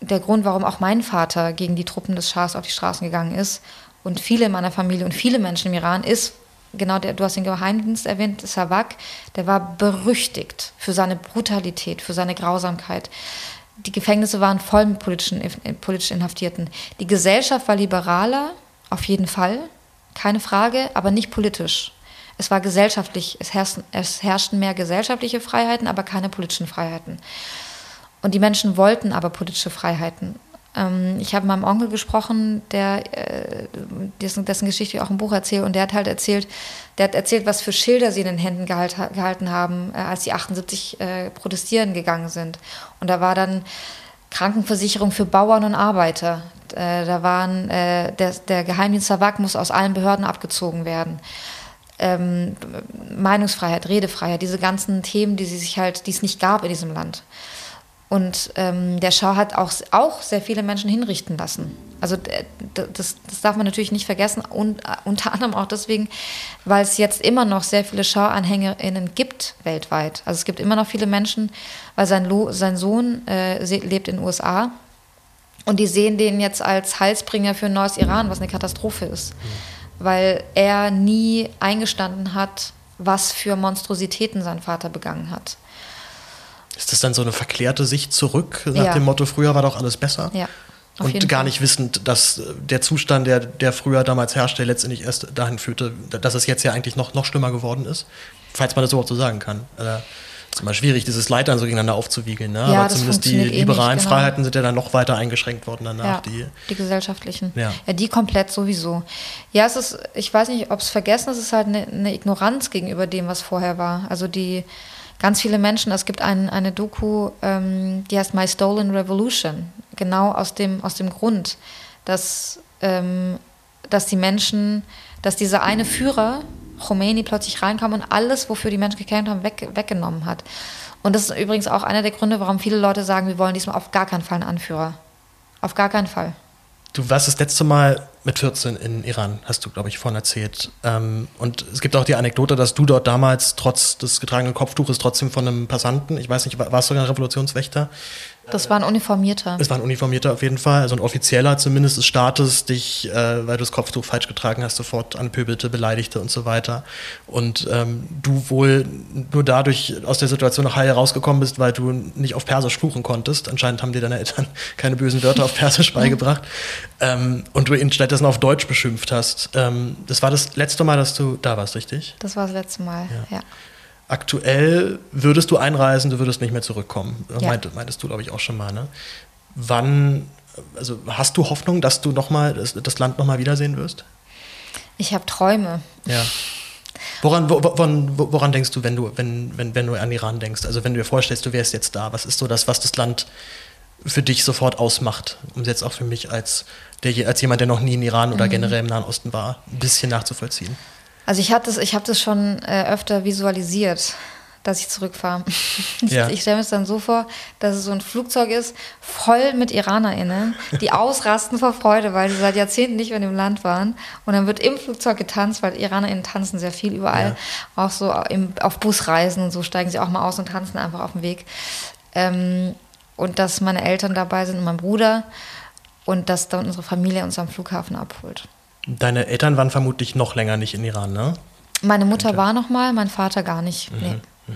der Grund, warum auch mein Vater gegen die Truppen des Schahs auf die Straßen gegangen ist und viele in meiner Familie und viele Menschen im Iran, ist, genau, der, du hast den Geheimdienst erwähnt, Savak, der war berüchtigt für seine Brutalität, für seine Grausamkeit. Die Gefängnisse waren voll mit politischen, politisch Inhaftierten. Die Gesellschaft war liberaler, auf jeden Fall, keine Frage, aber nicht politisch. Es war gesellschaftlich, es herrschten, es herrschten mehr gesellschaftliche Freiheiten, aber keine politischen Freiheiten. Und die Menschen wollten aber politische Freiheiten. Ähm, ich habe mit meinem Onkel gesprochen, der äh, dessen, dessen, Geschichte ich auch im Buch erzählt, und der hat halt erzählt, der hat erzählt, was für Schilder sie in den Händen gehalt, gehalten haben, äh, als sie 78 äh, protestieren gegangen sind. Und da war dann Krankenversicherung für Bauern und Arbeiter. Äh, da waren äh, der, der Geheimdienst Savak muss aus allen Behörden abgezogen werden. Ähm, Meinungsfreiheit, Redefreiheit, diese ganzen Themen, die sie sich halt, die es nicht gab in diesem Land. Und ähm, der Schau hat auch, auch sehr viele Menschen hinrichten lassen. Also das, das darf man natürlich nicht vergessen und uh, unter [laughs] anderem auch deswegen, weil es jetzt immer noch sehr viele Schauanhängerinnen gibt weltweit. Also es gibt immer noch viele Menschen, weil sein, Lo, sein Sohn äh, lebt in den USA und die sehen den jetzt als Heilsbringer für ein neues Iran, was eine Katastrophe ist. Weil er nie eingestanden hat, was für Monstrositäten sein Vater begangen hat. Ist das dann so eine verklärte Sicht zurück nach Ja. dem Motto, früher war doch alles besser? Ja. Und gar nicht wissend, dass äh, der Zustand, der, der früher damals herrschte, letztendlich erst dahin führte, dass es jetzt ja eigentlich noch, noch schlimmer geworden ist. Falls man das überhaupt so sagen kann. Äh, ist immer schwierig, dieses Leid dann so gegeneinander aufzuwiegeln. Ne? Ja, Aber zumindest die funktioniert eh liberalen nicht, genau. Freiheiten sind ja dann noch weiter eingeschränkt worden danach. Ja, Die, die, gesellschaftlichen. Ja. Ja. die komplett sowieso. Ja, es ist, ich weiß nicht, ob es vergessen ist, es ist halt eine, eine Ignoranz gegenüber dem, was vorher war. Also die ganz viele Menschen, es gibt ein, eine Doku, ähm, die heißt My Stolen Revolution, genau aus dem, aus dem Grund, dass, ähm, dass die Menschen, dass dieser eine Führer, Khomeini, plötzlich reinkam und alles, wofür die Menschen gekämpft haben, weg, weggenommen hat. Und das ist übrigens auch einer der Gründe, warum viele Leute sagen, wir wollen diesmal auf gar keinen Fall einen Anführer. Auf gar keinen Fall. Du warst das letzte Mal mit 14 in Iran, hast du, glaube ich, vorhin erzählt. Ähm, und es gibt auch die Anekdote, dass du dort damals trotz des getragenen Kopftuches trotzdem von einem Passanten, ich weiß nicht, war- warst du sogar ein Revolutionswächter? Das war ein Uniformierter. Es war ein Uniformierter auf jeden Fall, also ein Offizieller zumindest des Staates, dich, äh, weil du das Kopftuch falsch getragen hast, sofort anpöbelte, beleidigte und so weiter. Und ähm, du wohl nur dadurch aus der Situation noch heil rausgekommen bist, weil du nicht auf Persisch fluchen konntest. Anscheinend haben dir deine Eltern [laughs] keine bösen Wörter auf Persisch beigebracht. Ähm, und du ihn stattdessen auf Deutsch beschimpft hast. Ähm, das war das letzte Mal, dass du da warst, richtig? Das war das letzte Mal, Ja. ja. Aktuell würdest du einreisen, du würdest nicht mehr zurückkommen. Ja. Meint, meintest du, glaube ich, auch schon mal. Ne? Wann, also hast du Hoffnung, dass du noch mal das, das Land nochmal wiedersehen wirst? Ich habe Träume. Ja. Woran, wo, woran, wo- woran denkst du, wenn du, wenn, wenn, wenn du an Iran denkst? Also wenn du dir vorstellst, du wärst jetzt da, was ist so das, was das Land für dich sofort ausmacht? Um es jetzt auch für mich als, der, als jemand, der noch nie in Iran Mhm. oder generell im Nahen Osten war, ein bisschen nachzuvollziehen. Also ich habe das, ich hab das schon äh, öfter visualisiert, dass ich zurückfahre. [laughs] Ja. Ich stelle mir es dann so vor, dass es so ein Flugzeug ist, voll mit IranerInnen, die [laughs] ausrasten vor Freude, weil sie seit Jahrzehnten nicht mehr in dem Land waren. Und dann wird im Flugzeug getanzt, weil IranerInnen tanzen sehr viel überall. Auch so im, auf Busreisen und so steigen sie auch mal aus und tanzen einfach auf dem Weg. Ähm, und dass meine Eltern dabei sind und mein Bruder und dass dann unsere Familie uns am Flughafen abholt. Deine Eltern waren vermutlich noch länger nicht in Iran, ne? Meine Mutter war noch mal, mein Vater gar nicht. Mhm. Nee.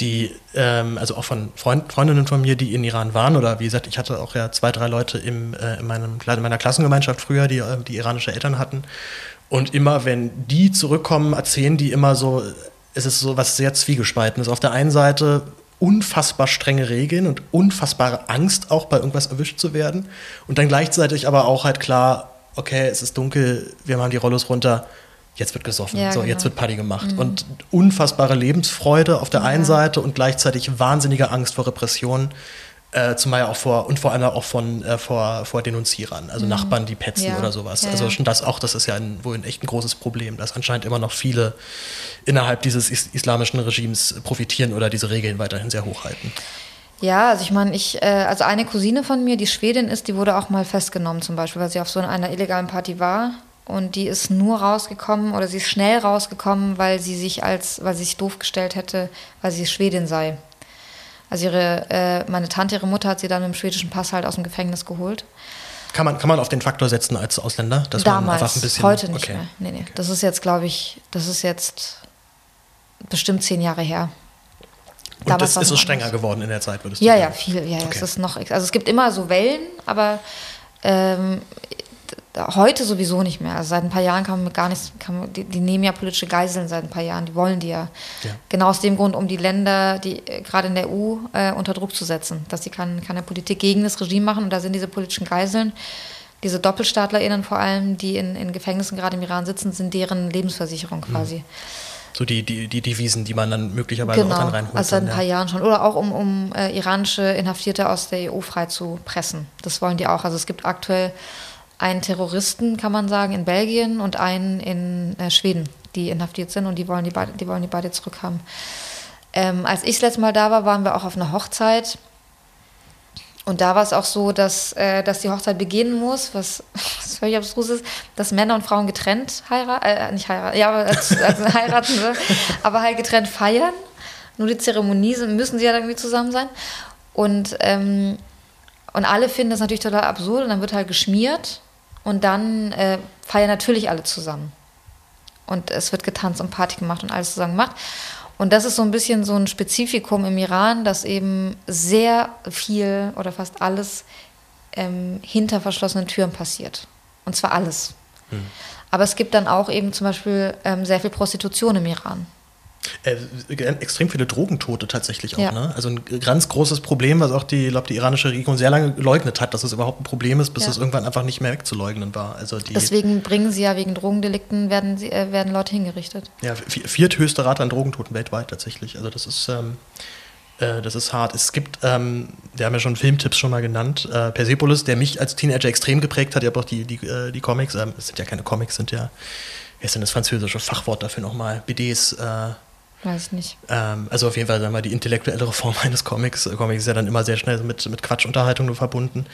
die, ähm, also auch von Freund, Freundinnen von mir, die in Iran waren, oder wie gesagt, ich hatte auch ja zwei, drei Leute im, äh, in, meinem, in meiner Klassengemeinschaft früher, die, äh, die iranische Eltern hatten. Und immer, wenn die zurückkommen, erzählen die immer so, es ist so was sehr Zwiegespaltenes. Auf der einen Seite unfassbar strenge Regeln und unfassbare Angst, auch bei irgendwas erwischt zu werden. Und dann gleichzeitig aber auch halt klar, okay, es ist dunkel, wir machen die Rollos runter, jetzt wird gesoffen, Ja, so, genau. jetzt wird Party gemacht. Und unfassbare Lebensfreude auf der einen Seite und gleichzeitig wahnsinnige Angst vor Repression. Äh, zumal ja auch vor, und vor allem auch von, äh, vor, vor Denunzierern, also Nachbarn, die petzen Ja. oder sowas. Ja, also schon das auch, das ist ja ein, wohl ein echt ein großes Problem, dass anscheinend immer noch viele innerhalb dieses is islamischen Regimes profitieren oder diese Regeln weiterhin sehr hochhalten. Ja, also ich meine, ich, äh, also eine Cousine von mir, die Schwedin ist, die wurde auch mal festgenommen zum Beispiel, weil sie auf so einer illegalen Party war. Und die ist nur rausgekommen oder sie ist schnell rausgekommen, weil sie sich als, weil sie sich doof gestellt hätte, weil sie Schwedin sei. Also ihre, äh, meine Tante, ihre Mutter hat sie dann mit dem schwedischen Pass halt aus dem Gefängnis geholt. Kann man, kann man auf den Faktor setzen als Ausländer? Dass man Damals, einfach ein bisschen, heute nicht okay. mehr. Nee, nee. Das ist jetzt, glaube ich, das ist jetzt bestimmt zehn Jahre her. Und Damals das ist es strenger anders. geworden in der Zeit, würdest du Ja, sagen? ja, viel. Ja, Okay. es ist noch. Also es gibt immer so Wellen, aber ähm, heute sowieso nicht mehr. Also seit ein paar Jahren kann man gar nichts, kann man, die, die, nehmen ja politische Geiseln seit ein paar Jahren, die wollen die ja. ja. Genau aus dem Grund, um die Länder, die äh, gerade in der EU, äh, unter Druck zu setzen, dass sie kann, keine Politik gegen das Regime machen und da sind diese politischen Geiseln, diese DoppelstaatlerInnen vor allem, die in, in Gefängnissen gerade im Iran sitzen, sind deren Lebensversicherung quasi. Mhm. So die, die, die Devisen, die man dann möglicherweise genau, auch dann reinholt. Also seit ein paar ja. Jahren schon. Oder auch um, um äh, iranische Inhaftierte aus der EU frei zu pressen. Das wollen die auch. Also es gibt aktuell einen Terroristen, kann man sagen, in Belgien und einen in äh, Schweden, die inhaftiert sind und die wollen die beide, die wollen die beide zurückhaben. Ähm, als ich das letzte Mal da war, waren wir auch auf einer Hochzeit. Und da war es auch so, dass, äh, dass die Hochzeit beginnen muss, was, [laughs] was völlig abstrus ist, dass Männer und Frauen getrennt heiraten, äh, nicht heiraten, ja, aber als, als [laughs] heiraten, ne? aber halt getrennt feiern. Nur die Zeremonie müssen sie ja irgendwie zusammen sein. Und, ähm, und alle finden das natürlich total absurd und dann wird halt geschmiert und dann äh, feiern natürlich alle zusammen. Und es wird getanzt und Party gemacht und alles zusammen gemacht. Und das ist so ein bisschen so ein Spezifikum im Iran, dass eben sehr viel oder fast alles ähm, hinter verschlossenen Türen passiert. Und zwar alles. Hm. Aber es gibt dann auch eben zum Beispiel ähm, sehr viel Prostitution im Iran. Äh, extrem viele Drogentote tatsächlich auch. Ja. Ne? Also ein ganz großes Problem, was auch die, glaub, die iranische Regierung sehr lange geleugnet hat, dass es überhaupt ein Problem ist, bis ja. es irgendwann einfach nicht mehr wegzuleugnen war. Also Deswegen bringen sie ja wegen Drogendelikten werden, sie, äh, werden Leute hingerichtet. Ja, vierthöchste Rate an Drogentoten weltweit tatsächlich. Also das ist, ähm, äh, das ist hart. Es gibt, ähm, wir haben ja schon Filmtipps schon mal genannt, äh, Persepolis, der mich als Teenager extrem geprägt hat. Ich habe auch die, die, äh, die Comics, ähm, es sind ja keine Comics, sind ja, wie ist denn das französische Fachwort dafür nochmal? BDs, äh, Weiß nicht. Ähm, also auf jeden Fall, sagen wir, die intellektuellere Form [laughs] eines Comics. Comics ist ja dann immer sehr schnell mit, mit Quatschunterhaltung nur verbunden.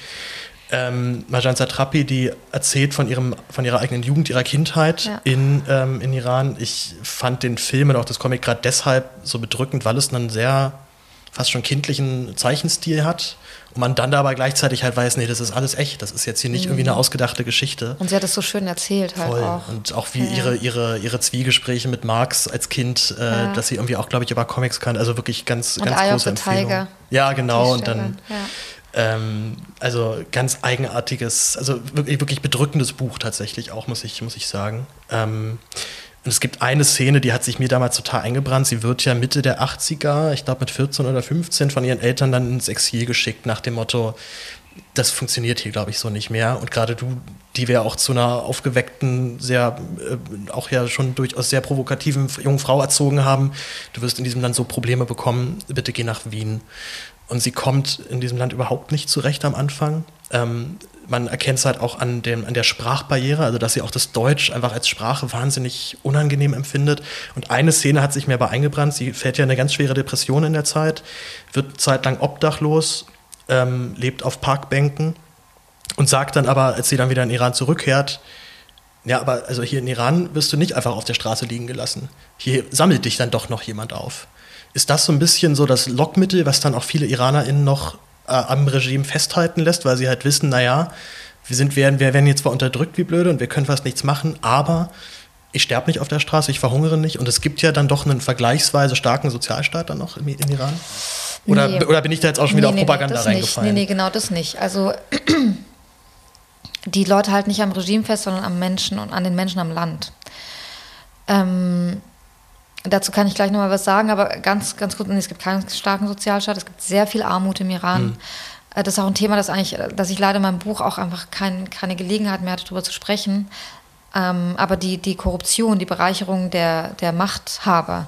Ähm, Marjan Satrapi, die erzählt von, ihrem, von ihrer eigenen Jugend, ihrer Kindheit ja. in, ähm, in Iran. Ich fand den Film und auch das Comic gerade deshalb so bedrückend, weil es einen sehr fast schon kindlichen Zeichenstil hat und man dann aber gleichzeitig halt weiß, nee, das ist alles echt, das ist jetzt hier nicht mhm. irgendwie eine ausgedachte Geschichte. Und sie hat es so schön erzählt halt Voll. auch. Und auch wie ja. ihre, ihre, ihre Zwiegespräche mit Marx als Kind, äh, ja. dass sie irgendwie auch, glaube ich, über Comics kann, also wirklich ganz, und ganz Eye große Empfehlung. Tiger. Ja, genau, und dann ja. ähm, also ganz eigenartiges, also wirklich, wirklich bedrückendes Buch tatsächlich auch, muss ich, muss ich sagen. Ähm, und es gibt eine Szene, die hat sich mir damals total eingebrannt. Sie wird ja Mitte der 80er, ich glaube mit 14 oder 15, von ihren Eltern dann ins Exil geschickt, nach dem Motto, das funktioniert hier, glaube ich, so nicht mehr. Und gerade du, die wir auch zu einer aufgeweckten, sehr, äh, auch ja schon durchaus sehr provokativen jungen Frau erzogen haben, du wirst in diesem Land so Probleme bekommen, bitte geh nach Wien. Und sie kommt in diesem Land überhaupt nicht zurecht am Anfang. Ähm, man erkennt es halt auch an, dem, an der Sprachbarriere, also dass sie auch das Deutsch einfach als Sprache wahnsinnig unangenehm empfindet. Und eine Szene hat sich mir aber eingebrannt. Sie fällt ja in eine ganz schwere Depression in der Zeit, wird zeitlang obdachlos, ähm, lebt auf Parkbänken und sagt dann aber, als sie dann wieder in Iran zurückkehrt, ja, aber also hier in Iran wirst du nicht einfach auf der Straße liegen gelassen. Hier sammelt dich dann doch noch jemand auf. Ist das so ein bisschen so das Lockmittel, was dann auch viele IranerInnen noch äh, am Regime festhalten lässt, weil sie halt wissen, naja, wir, sind, wir, wir werden jetzt zwar unterdrückt wie blöde und wir können fast nichts machen, aber ich sterbe nicht auf der Straße, ich verhungere nicht. Und es gibt ja dann doch einen vergleichsweise starken Sozialstaat dann noch im, in Iran. Oder, nee. oder bin ich da jetzt auch schon wieder nee, auf Propaganda nee, reingefallen? Nee, nee, genau das nicht. Also [clears throat] die Leute halten nicht am Regime fest, sondern am Menschen und an den Menschen am Land. Ähm, Dazu kann ich gleich nochmal was sagen, aber ganz, ganz kurz, es gibt keinen starken Sozialstaat, es gibt sehr viel Armut im Iran. Mhm. Das ist auch ein Thema, das, eigentlich, dass ich leider in meinem Buch auch einfach kein, keine Gelegenheit mehr hatte, darüber zu sprechen. Ähm, aber die, die Korruption, die Bereicherung der, der Machthaber,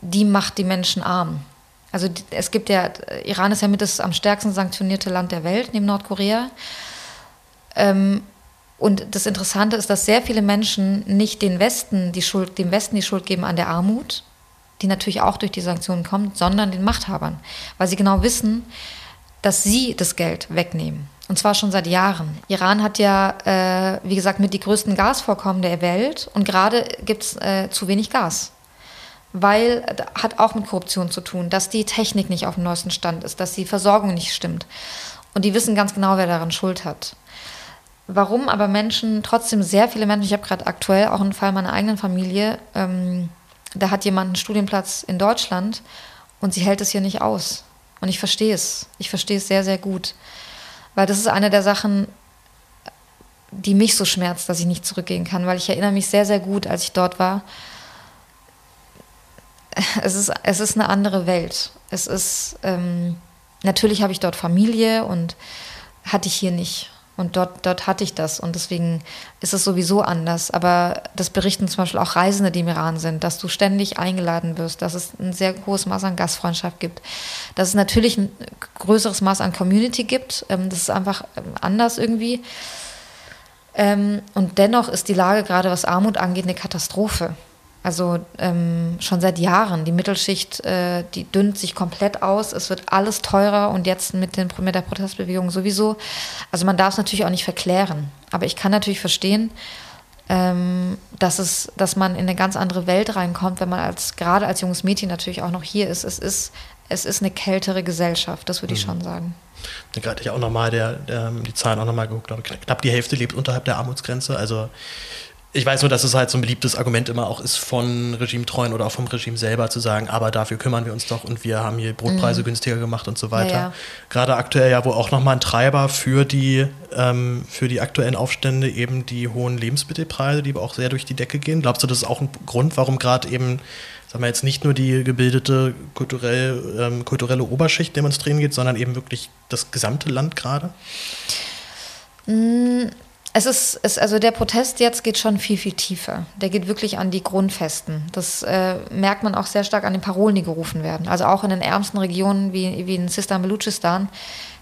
die macht die Menschen arm. Also es gibt ja, Iran ist ja mit das am stärksten sanktionierte Land der Welt, neben Nordkorea. Ähm, und das Interessante ist, dass sehr viele Menschen nicht den Westen die Schuld, dem Westen die Schuld geben an der Armut, die natürlich auch durch die Sanktionen kommt, sondern den Machthabern, weil sie genau wissen, dass sie das Geld wegnehmen. Und zwar schon seit Jahren. Iran hat ja, äh, wie gesagt, mit die größten Gasvorkommen der Welt und gerade gibt es äh, zu wenig Gas. Weil, äh, hat auch mit Korruption zu tun, dass die Technik nicht auf dem neuesten Stand ist, dass die Versorgung nicht stimmt. Und die wissen ganz genau, wer daran Schuld hat. Warum aber Menschen, trotzdem sehr viele Menschen, ich habe gerade aktuell auch einen Fall meiner eigenen Familie, ähm, da hat jemand einen Studienplatz in Deutschland und sie hält es hier nicht aus. Und ich verstehe es. Ich verstehe es sehr, sehr gut. Weil das ist eine der Sachen, die mich so schmerzt, dass ich nicht zurückgehen kann, weil ich erinnere mich sehr, sehr gut, als ich dort war. Es ist, es ist eine andere Welt. Es ist, ähm, natürlich habe ich dort Familie und hatte ich hier nicht. Und dort, dort hatte ich das. Und deswegen ist es sowieso anders. Aber das berichten zum Beispiel auch Reisende, die im Iran sind, dass du ständig eingeladen wirst, dass es ein sehr hohes Maß an Gastfreundschaft gibt, dass es natürlich ein größeres Maß an Community gibt. Ähm, das ist einfach ähm, anders irgendwie. Ähm, und dennoch ist die Lage gerade, was Armut angeht, eine Katastrophe. Also ähm, schon seit Jahren. Die Mittelschicht, äh, die dünnt sich komplett aus. Es wird alles teurer und jetzt mit, den, mit der Protestbewegung sowieso. Also man darf es natürlich auch nicht verklären. Aber ich kann natürlich verstehen, ähm, dass, es, dass man in eine ganz andere Welt reinkommt, wenn man als gerade als junges Mädchen natürlich auch noch hier ist. Es ist, es ist eine kältere Gesellschaft, das würde ich mhm. schon sagen. Da hatte ich auch nochmal die Zahlen auch nochmal geguckt. Knapp die Hälfte lebt unterhalb der Armutsgrenze. Also ich weiß nur, dass es halt so ein beliebtes Argument immer auch ist von Regimetreuen oder auch vom Regime selber zu sagen, aber dafür kümmern wir uns doch und wir haben hier Brotpreise mhm. günstiger gemacht und so weiter. Ja, ja. Gerade aktuell ja, wo auch nochmal ein Treiber für die, ähm, für die aktuellen Aufstände eben die hohen Lebensmittelpreise, die auch sehr durch die Decke gehen. Glaubst du, das ist auch ein Grund, warum gerade eben, sagen wir jetzt nicht nur die gebildete kulturell, ähm, kulturelle Oberschicht demonstrieren geht, sondern eben wirklich das gesamte Land gerade? Mhm es ist, es, also der Protest jetzt geht schon viel, viel tiefer. Der geht wirklich an die Grundfesten. Das äh, merkt man auch sehr stark an den Parolen, die gerufen werden. Also auch in den ärmsten Regionen wie, wie in Sistan, Baluchistan.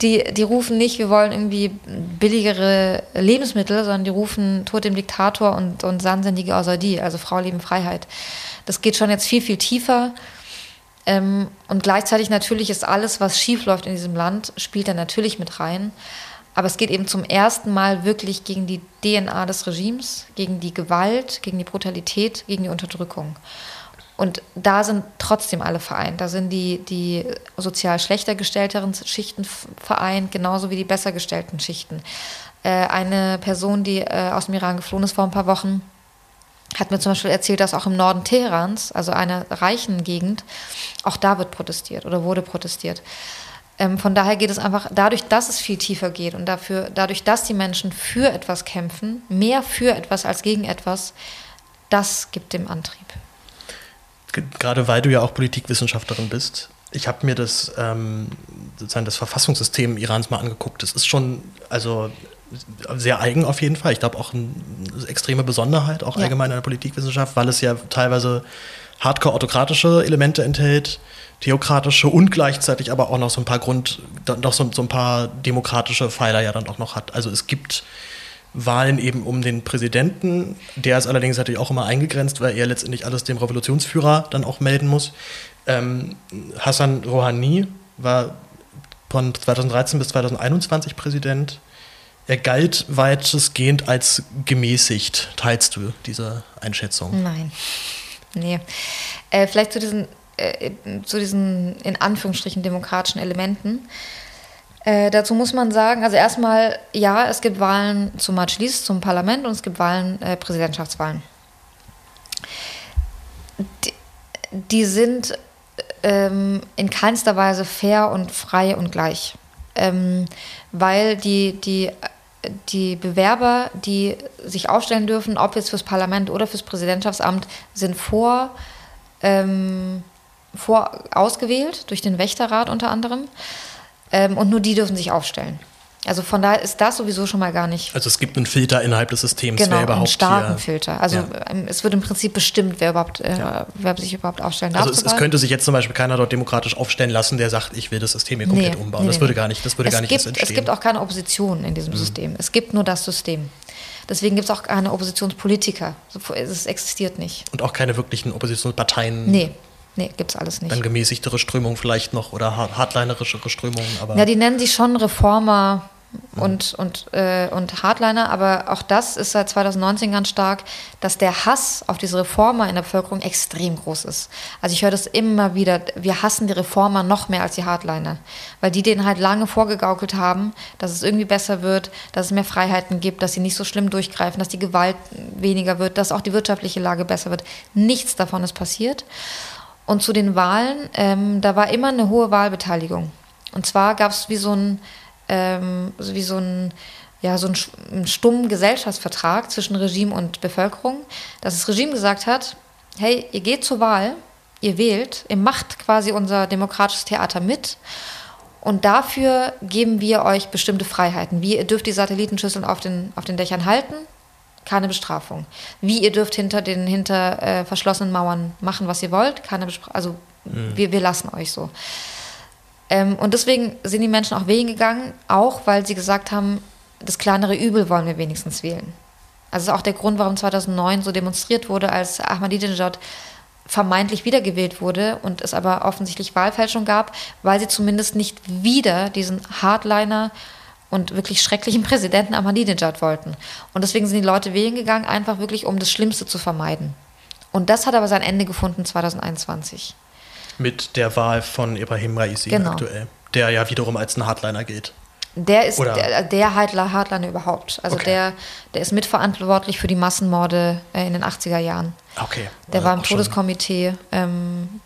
Die, die rufen nicht, wir wollen irgendwie billigere Lebensmittel, sondern die rufen Tod dem Diktator und, und Sansendige Ausadie, also Frau, Leben, Freiheit. Das geht schon jetzt viel, viel tiefer. Ähm, und gleichzeitig natürlich ist alles, was schief läuft in diesem Land, spielt da natürlich mit rein. Aber es geht eben zum ersten Mal wirklich gegen die DNA des Regimes, gegen die Gewalt, gegen die Brutalität, gegen die Unterdrückung. Und da sind trotzdem alle vereint. Da sind die, die sozial schlechter gestellteren Schichten vereint, genauso wie die besser gestellten Schichten. Äh, eine Person, die äh, aus dem Iran geflohen ist vor ein paar Wochen, hat mir zum Beispiel erzählt, dass auch im Norden Teherans, also einer reichen Gegend, auch da wird protestiert oder wurde protestiert. Ähm, von daher geht es einfach dadurch, dass es viel tiefer geht und dafür, dadurch, dass die Menschen für etwas kämpfen, mehr für etwas als gegen etwas, das gibt dem Antrieb. Gerade weil du ja auch Politikwissenschaftlerin bist, ich habe mir das, ähm, sozusagen das Verfassungssystem Irans mal angeguckt. Das ist schon, also sehr eigen auf jeden Fall. Ich glaube auch eine extreme Besonderheit, auch ja. allgemein in der Politikwissenschaft, weil es ja teilweise hardcore-autokratische Elemente enthält, theokratische und gleichzeitig aber auch noch so ein paar Grund, noch so, so ein paar demokratische Pfeiler ja dann auch noch hat. Also es gibt Wahlen eben um den Präsidenten, der ist allerdings natürlich auch immer eingegrenzt, weil er letztendlich alles dem Revolutionsführer dann auch melden muss. Ähm, Hassan Rouhani war von 2013 bis 2021 Präsident. Er galt weitestgehend als gemäßigt. Teilst du diese Einschätzung? Nein. Nee. Äh, vielleicht zu diesen, äh, zu diesen in Anführungsstrichen demokratischen Elementen. Äh, dazu muss man sagen, also erstmal, ja, es gibt Wahlen zum Majlis, zum Parlament und es gibt Wahlen, äh, Präsidentschaftswahlen. Die, die sind ähm, in keinster Weise fair und frei und gleich. Ähm, weil die, die die Bewerber, die sich aufstellen dürfen, ob jetzt fürs Parlament oder fürs Präsidentschaftsamt, sind vor, ähm, vor ausgewählt, durch den Wächterrat unter anderem. Ähm, und nur die dürfen sich aufstellen. Also von daher ist das sowieso schon mal gar nicht. Also es gibt einen Filter innerhalb des Systems, genau, wer überhaupt einen starken hier, Filter. Also ja. Ähm, es wird im Prinzip bestimmt, wer überhaupt, äh, ja. wer sich überhaupt aufstellen darf. Also es, es, könnte sich jetzt zum Beispiel keiner dort demokratisch aufstellen lassen, der sagt, ich will das System hier komplett nee, umbauen. Nee, das würde gar nicht, das würde es gar nicht gibt, entstehen. Es gibt auch keine Opposition in diesem mhm. System. Es gibt nur das System. Deswegen gibt es auch keine Oppositionspolitiker. Es existiert nicht. Und auch keine wirklichen Oppositionsparteien. Nee, Nee, gibt es alles nicht. Dann gemäßigtere Strömungen vielleicht noch oder hardlinerischere Strömungen. Aber ja, die nennen sich schon Reformer, und, und, äh, und Hardliner, aber auch das ist seit 2019 ganz stark, dass der Hass auf diese Reformer in der Bevölkerung extrem groß ist. Also ich höre das immer wieder, wir hassen die Reformer noch mehr als die Hardliner, weil die denen halt lange vorgegaukelt haben, dass es irgendwie besser wird, dass es mehr Freiheiten gibt, dass sie nicht so schlimm durchgreifen, dass die Gewalt weniger wird, dass auch die wirtschaftliche Lage besser wird. Nichts davon ist passiert. Und zu den Wahlen, ähm, da war immer eine hohe Wahlbeteiligung. Und zwar gab es wie so ein ähm, wie so ein ja, so einen, stummen Gesellschaftsvertrag zwischen Regime und Bevölkerung, dass das Regime gesagt hat, hey, ihr geht zur Wahl, ihr wählt, ihr macht quasi unser demokratisches Theater mit und dafür geben wir euch bestimmte Freiheiten. Wie ihr dürft die Satellitenschüsseln auf den, auf den Dächern halten, keine Bestrafung. Wie ihr dürft hinter den hinter äh, verschlossenen Mauern machen, was ihr wollt, keine Bestrafung. Also mhm. wir, wir lassen euch so. Ähm, und deswegen sind die Menschen auch wählen gegangen, auch weil sie gesagt haben, das kleinere Übel wollen wir wenigstens wählen. Also das ist auch der Grund, warum 2009 so demonstriert wurde, als Ahmadinejad vermeintlich wiedergewählt wurde und es aber offensichtlich Wahlfälschung gab, weil sie zumindest nicht wieder diesen Hardliner und wirklich schrecklichen Präsidenten Ahmadinejad wollten. Und deswegen sind die Leute wählen gegangen, einfach wirklich, um das Schlimmste zu vermeiden. Und das hat aber sein Ende gefunden 2021. Mit der Wahl von Ibrahim Raisi genau. aktuell, der ja wiederum als ein Hardliner gilt. Der ist der, der Hardliner, überhaupt. Also okay. der, der ist mitverantwortlich für die Massenmorde äh, in den 80er Jahren. Okay. Der war im Todeskomitee. Ähm,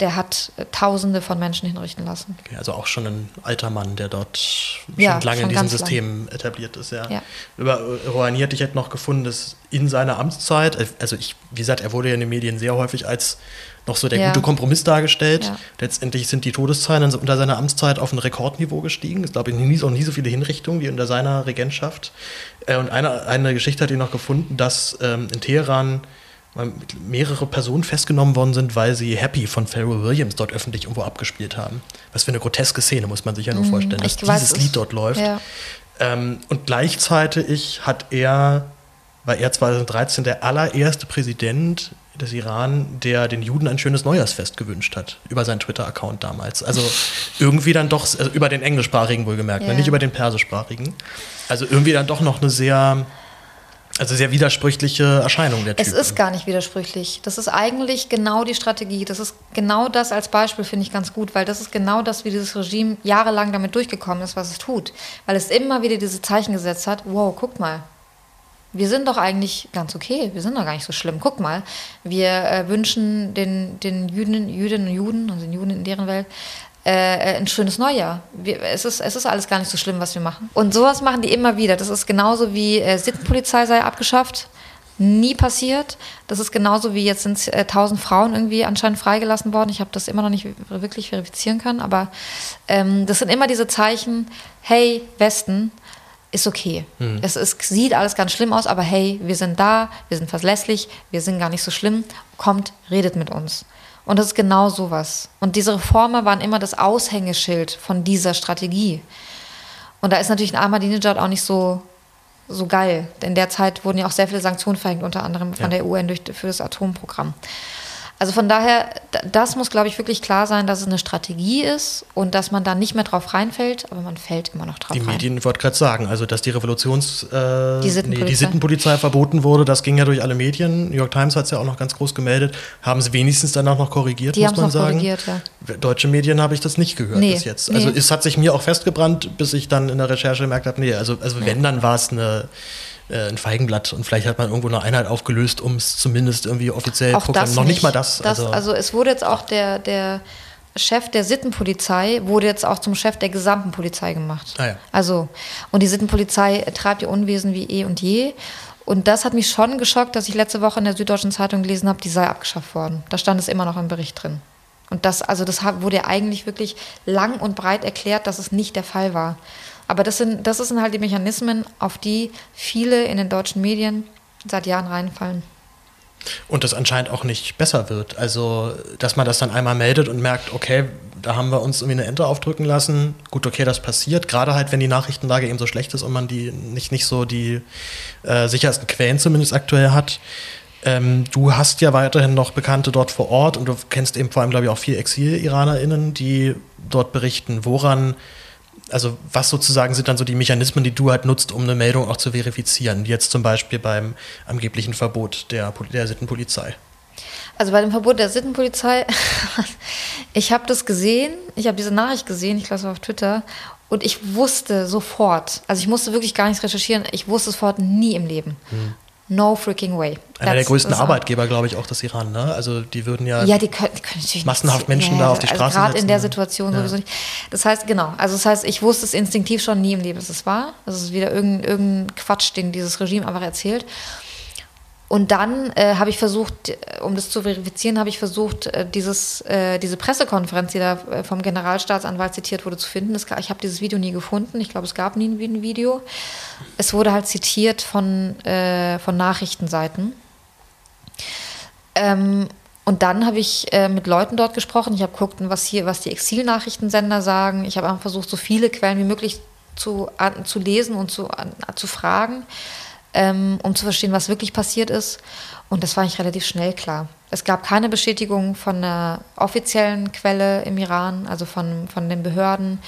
der, hat äh, Tausende von Menschen hinrichten lassen. Okay, also auch schon ein alter Mann, der dort schon ja, lange schon in diesem System lang. etabliert ist. Ja. ja. Über Rouhani hätte ich hätte noch gefunden, dass in seiner Amtszeit, also ich, wie gesagt, er wurde ja in den Medien sehr häufig als noch so der ja. gute Kompromiss dargestellt. Ja. Letztendlich sind die Todeszahlen unter seiner Amtszeit auf ein Rekordniveau gestiegen. Es glaube ich nie, auch nie so viele Hinrichtungen wie unter seiner Regentschaft. Äh, und eine, eine Geschichte hat ich noch gefunden, dass ähm, in Teheran mehrere Personen festgenommen worden sind, weil sie Happy von Pharrell Williams dort öffentlich irgendwo abgespielt haben. Was für eine groteske Szene, muss man sich ja nur mhm. vorstellen, dass weiß, dieses Lied dort läuft. Ja. Ähm, und gleichzeitig hat er, war er 2013 der allererste Präsident des Iran, der den Juden ein schönes Neujahrsfest gewünscht hat, über seinen Twitter-Account damals. Also [laughs] irgendwie dann doch, also über den englischsprachigen wohlgemerkt, ja. nicht über den persischsprachigen. Also irgendwie dann doch noch eine sehr, also sehr widersprüchliche Erscheinung der Typ. Es ist gar nicht widersprüchlich. Das ist eigentlich genau die Strategie. Das ist genau das als Beispiel, finde ich ganz gut, weil das ist genau das, wie dieses Regime jahrelang damit durchgekommen ist, was es tut. Weil es immer wieder diese Zeichen gesetzt hat, wow, guck mal, wir sind doch eigentlich ganz okay, wir sind doch gar nicht so schlimm. Guck mal, wir äh, wünschen den, den Jüdinnen, Jüdinnen und Juden, also den Juden in deren Welt, äh, ein schönes Neujahr. Wir, es, ist, es ist alles gar nicht so schlimm, was wir machen. Und sowas machen die immer wieder. Das ist genauso wie äh, Sittenpolizei sei abgeschafft. Nie passiert. Das ist genauso wie jetzt sind äh, 1000 Frauen irgendwie anscheinend freigelassen worden. Ich habe das immer noch nicht wirklich verifizieren können, aber ähm, das sind immer diese Zeichen, hey, Westen, ist okay. Mhm. Es ist, sieht alles ganz schlimm aus, aber hey, wir sind da, wir sind verlässlich, wir sind gar nicht so schlimm. Kommt, redet mit uns. Und das ist genau sowas. Und diese Reformer waren immer das Aushängeschild von dieser Strategie. Und da ist natürlich ein Ahmadinejad auch nicht so, so geil. In der Zeit wurden ja auch sehr viele Sanktionen verhängt, unter anderem von ja. der UN durch, für das Atomprogramm. Also von daher, das muss, glaube ich, wirklich klar sein, dass es eine Strategie ist und dass man da nicht mehr drauf reinfällt, aber man fällt immer noch drauf die rein. Die Medien, wollte gerade sagen, also dass die Revolutions... Äh, die, Sittenpolizei. Nee, die Sittenpolizei verboten wurde, das ging ja durch alle Medien. New York Times hat es ja auch noch ganz groß gemeldet. Haben sie wenigstens dann auch noch korrigiert, die muss man sagen. Korrigiert, ja. Deutsche Medien habe ich das nicht gehört nee, bis jetzt. Also nee. es hat sich mir auch festgebrannt, bis ich dann in der Recherche gemerkt habe, nee, also, also ja. wenn, dann war es eine äh, ein Feigenblatt und vielleicht hat man irgendwo eine Einheit aufgelöst, um es zumindest irgendwie offiziell auch das Noch nicht, nicht mal das. das also, also, es wurde jetzt auch der, der Chef der Sittenpolizei wurde jetzt auch zum Chef der gesamten Polizei gemacht. Ah ja. Also, und die Sittenpolizei treibt ihr Unwesen wie eh und je. Und das hat mich schon geschockt, dass ich letzte Woche in der Süddeutschen Zeitung gelesen habe, die sei abgeschafft worden. Da stand es immer noch im Bericht drin. Und das, also das wurde ja eigentlich wirklich lang und breit erklärt, dass es nicht der Fall war. Aber das sind, das sind halt die Mechanismen, auf die viele in den deutschen Medien seit Jahren reinfallen. Und das anscheinend auch nicht besser wird. Also, dass man das dann einmal meldet und merkt, okay, da haben wir uns irgendwie eine Ente aufdrücken lassen. Gut, okay, das passiert. Gerade halt, wenn die Nachrichtenlage eben so schlecht ist und man die nicht, nicht so die äh, sichersten Quellen zumindest aktuell hat. Ähm, du hast ja weiterhin noch Bekannte dort vor Ort und du kennst eben vor allem, glaube ich, auch viele Exil-IranerInnen, die dort berichten. Woran also was sozusagen sind dann so die Mechanismen, die du halt nutzt, um eine Meldung auch zu verifizieren? Jetzt zum Beispiel beim angeblichen Verbot der, der Sittenpolizei. Also bei dem Verbot der Sittenpolizei, [laughs] ich habe das gesehen, ich habe diese Nachricht gesehen, ich glaube es war auf Twitter, und ich wusste sofort, also ich musste wirklich gar nichts recherchieren, ich wusste sofort nie im Leben. Hm. No freaking way. Einer der größten Arbeitgeber, glaube ich, auch des Iran. Ne? Also die würden ja, ja die können, die können massenhaft Menschen ja, da auf die also Straße also Gerade in der Situation ja. sowieso nicht. Das heißt, genau, also das heißt, ich wusste es instinktiv schon nie im Leben, dass es war. Das ist wieder irgendein, irgendein Quatsch, den dieses Regime einfach erzählt. Und dann äh, habe ich versucht, äh, um das zu verifizieren, habe ich versucht, äh, dieses, äh, diese Pressekonferenz, die da äh, vom Generalstaatsanwalt zitiert wurde, zu finden. Das, ich habe dieses Video nie gefunden. Ich glaube, es gab nie ein Video. Es wurde halt zitiert von, äh, von Nachrichtenseiten. Ähm, und dann habe ich mit Leuten dort gesprochen. Ich habe geguckt, was hier, was die Exilnachrichtensender sagen. Ich habe einfach versucht, so viele Quellen wie möglich zu, an, zu lesen und zu, an, zu fragen ähm, um zu verstehen, was wirklich passiert ist. Und das war eigentlich relativ schnell klar. Es gab keine Bestätigung von einer offiziellen Quelle im Iran, also von, von den Behörden